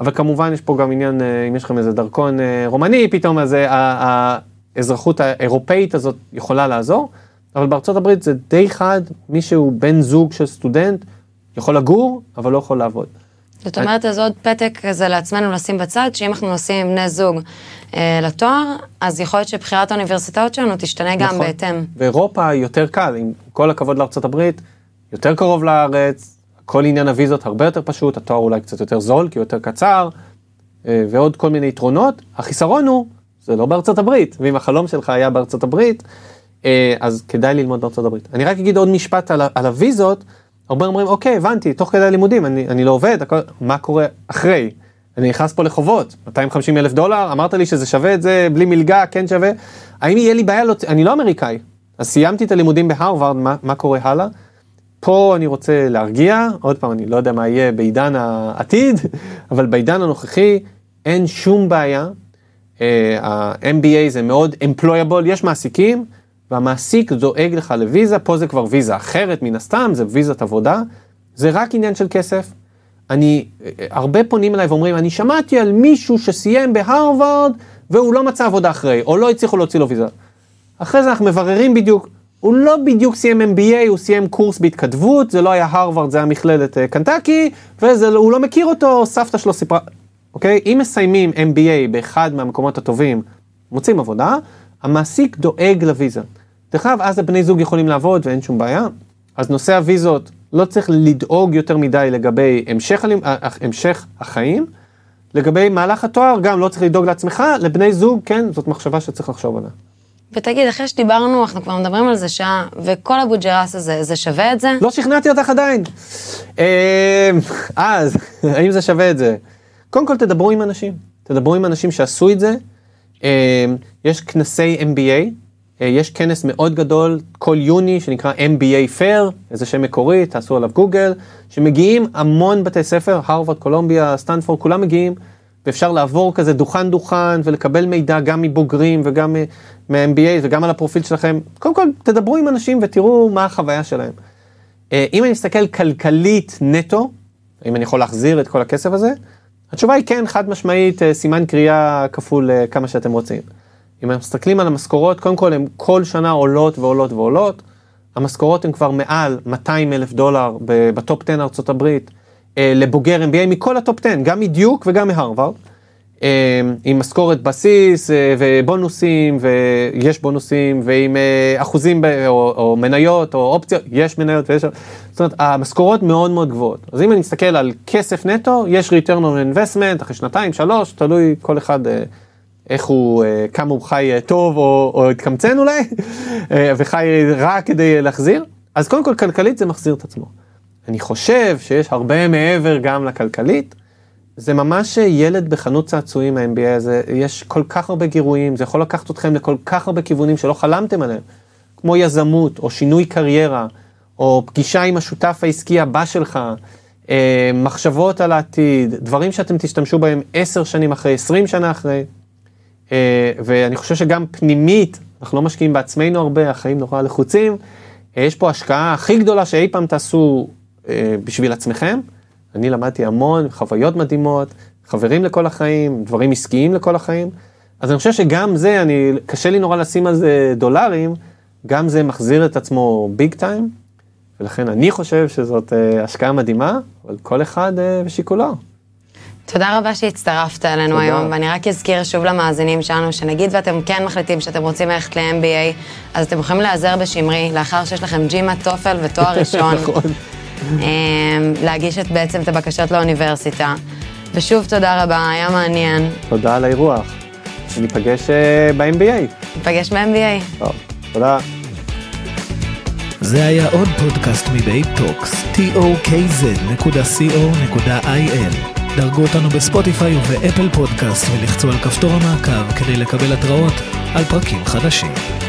אבל כמובן יש פה גם עניין, אה, אם יש לכם איזה דרכון אה, רומני פתאום, אז אה, האזרחות האירופאית הזאת יכולה לעזור, אבל בארצות הברית זה די חד, מי שהוא בן זוג של סטודנט יכול לגור, אבל לא יכול לעבוד. זאת אומרת, אז עוד פתק כזה לעצמנו לשים בצד, שאם אנחנו נוסעים עם בני זוג אה, לתואר, אז יכול להיות שבחירת האוניברסיטאות שלנו תשתנה גם נכון. בהתאם. באירופה יותר קל, עם כל הכבוד לארצות הברית, יותר קרוב לארץ, כל עניין הוויזות הרבה יותר פשוט, התואר אולי קצת יותר זול, כי הוא יותר קצר, אה, ועוד כל מיני יתרונות. החיסרון הוא, זה לא בארצות הברית, ואם החלום שלך היה בארצות הברית, אה, אז כדאי ללמוד בארצות הברית. אני רק אגיד עוד משפט על, על הוויזות, הרבה אומרים, אוקיי, הבנתי, תוך כדי הלימודים, אני, אני לא עובד, הכל, מה קורה אחרי? אני נכנס פה לחובות, 250 אלף דולר, אמרת לי שזה שווה את זה, בלי מלגה, כן שווה. האם יהיה לי בעיה, לא, אני לא אמריקאי, אז סיימתי את הלימודים בהרווארד, מה, מה קורה הלאה? פה אני רוצה להרגיע, עוד פעם, אני לא יודע מה יהיה בעידן העתיד, אבל בעידן הנוכחי אין שום בעיה. אה, ה-MBA זה מאוד employable, יש מעסיקים, והמעסיק דואג לך לוויזה, פה זה כבר ויזה אחרת מן הסתם, זה ויזת עבודה, זה רק עניין של כסף. אני, הרבה פונים אליי ואומרים, אני שמעתי על מישהו שסיים בהרווארד והוא לא מצא עבודה אחרי, או לא הצליחו להוציא לו ויזה. אחרי זה אנחנו מבררים בדיוק הוא לא בדיוק סיים MBA, הוא סיים קורס בהתכתבות, זה לא היה הרווארד, זה היה מכללת אה, קנטקי, והוא לא מכיר אותו, סבתא שלו סיפרה, אוקיי? אם מסיימים MBA באחד מהמקומות הטובים, מוצאים עבודה, המעסיק דואג לוויזה. דרך אגב, אז הבני זוג יכולים לעבוד ואין שום בעיה. אז נושא הוויזות, לא צריך לדאוג יותר מדי לגבי המשך, אה, אה, המשך החיים. לגבי מהלך התואר, גם לא צריך לדאוג לעצמך, לבני זוג, כן, זאת מחשבה שצריך לחשוב עליה. ותגיד, אחרי שדיברנו, אנחנו כבר מדברים על זה שעה, וכל הבוג'רס הזה, זה שווה את זה? לא שכנעתי אותך עדיין. אה, אז, האם זה שווה את זה? קודם כל תדברו עם אנשים, תדברו עם אנשים שעשו את זה. יש כנסי MBA, יש כנס מאוד גדול כל יוני שנקרא MBA Fair, איזה שם מקורי, תעשו עליו גוגל, שמגיעים המון בתי ספר, הרווארד, קולומביה, סטנפורד, כולם מגיעים, ואפשר לעבור כזה דוכן דוכן ולקבל מידע גם מבוגרים וגם מה-MBA וגם על הפרופיל שלכם. קודם כל תדברו עם אנשים ותראו מה החוויה שלהם. אה, אם אני מסתכל כלכלית נטו, האם אני יכול להחזיר את כל הכסף הזה? התשובה היא כן, חד משמעית, אה, סימן קריאה כפול כמה שאתם רוצים. אם אנחנו מסתכלים על המשכורות, קודם כל הן כל שנה עולות ועולות ועולות. המשכורות הן כבר מעל 200 אלף דולר ב-top 10 ארצות הברית, אה, לבוגר MBA מכל ה-top 10, גם מ-Duke וגם מהרווארד. אה, עם משכורת בסיס אה, ובונוסים, ויש בונוסים, ועם אחוזים או, או מניות או אופציות, יש מניות ויש... זאת אומרת, המשכורות מאוד מאוד גבוהות. אז אם אני מסתכל על כסף נטו, יש return on investment אחרי שנתיים, שלוש, תלוי כל אחד איך הוא, אה, כמה הוא חי אה, טוב או, או התקמצן אולי, אה, וחי רע כדי להחזיר, אז קודם כל כלכלית זה מחזיר את עצמו. אני חושב שיש הרבה מעבר גם לכלכלית, זה ממש ילד בחנות צעצועים ה-MBA הזה, יש כל כך הרבה גירויים, זה יכול לקחת אתכם לכל כך הרבה כיוונים שלא חלמתם עליהם, כמו יזמות, או שינוי קריירה, או פגישה עם השותף העסקי הבא שלך, מחשבות על העתיד, דברים שאתם תשתמשו בהם עשר שנים אחרי, עשרים שנה אחרי. אה, ואני חושב שגם פנימית, אנחנו לא משקיעים בעצמנו הרבה, החיים נורא לחוצים. אה, יש פה השקעה הכי גדולה שאי פעם תעשו אה, בשביל עצמכם. אני למדתי המון, חוויות מדהימות, חברים לכל החיים, דברים עסקיים לכל החיים. אז אני חושב שגם זה, אני, קשה לי נורא לשים על זה דולרים, גם זה מחזיר את עצמו ביג טיים, ולכן אני חושב שזאת השקעה מדהימה, אבל כל אחד ושיקולו. תודה רבה שהצטרפת אלינו תודה. היום, ואני רק אזכיר שוב למאזינים שלנו, שנגיד ואתם כן מחליטים שאתם רוצים ללכת ל-MBA, אז אתם יכולים להיעזר בשמרי, לאחר שיש לכם ג'ימה, טופל ותואר ראשון. נכון. אמ, להגיש את, בעצם את הבקשות לאוניברסיטה. ושוב תודה רבה, היה מעניין. תודה על האירוח. ניפגש אה, ב-MBA. ניפגש ב-MBA. טוב, תודה. זה היה עוד פודקאסט מבית טוקס, tokz.co.il. דרגו אותנו בספוטיפיי ובאפל פודקאסט ולחצו על כפתור המעקב כדי לקבל התראות על פרקים חדשים.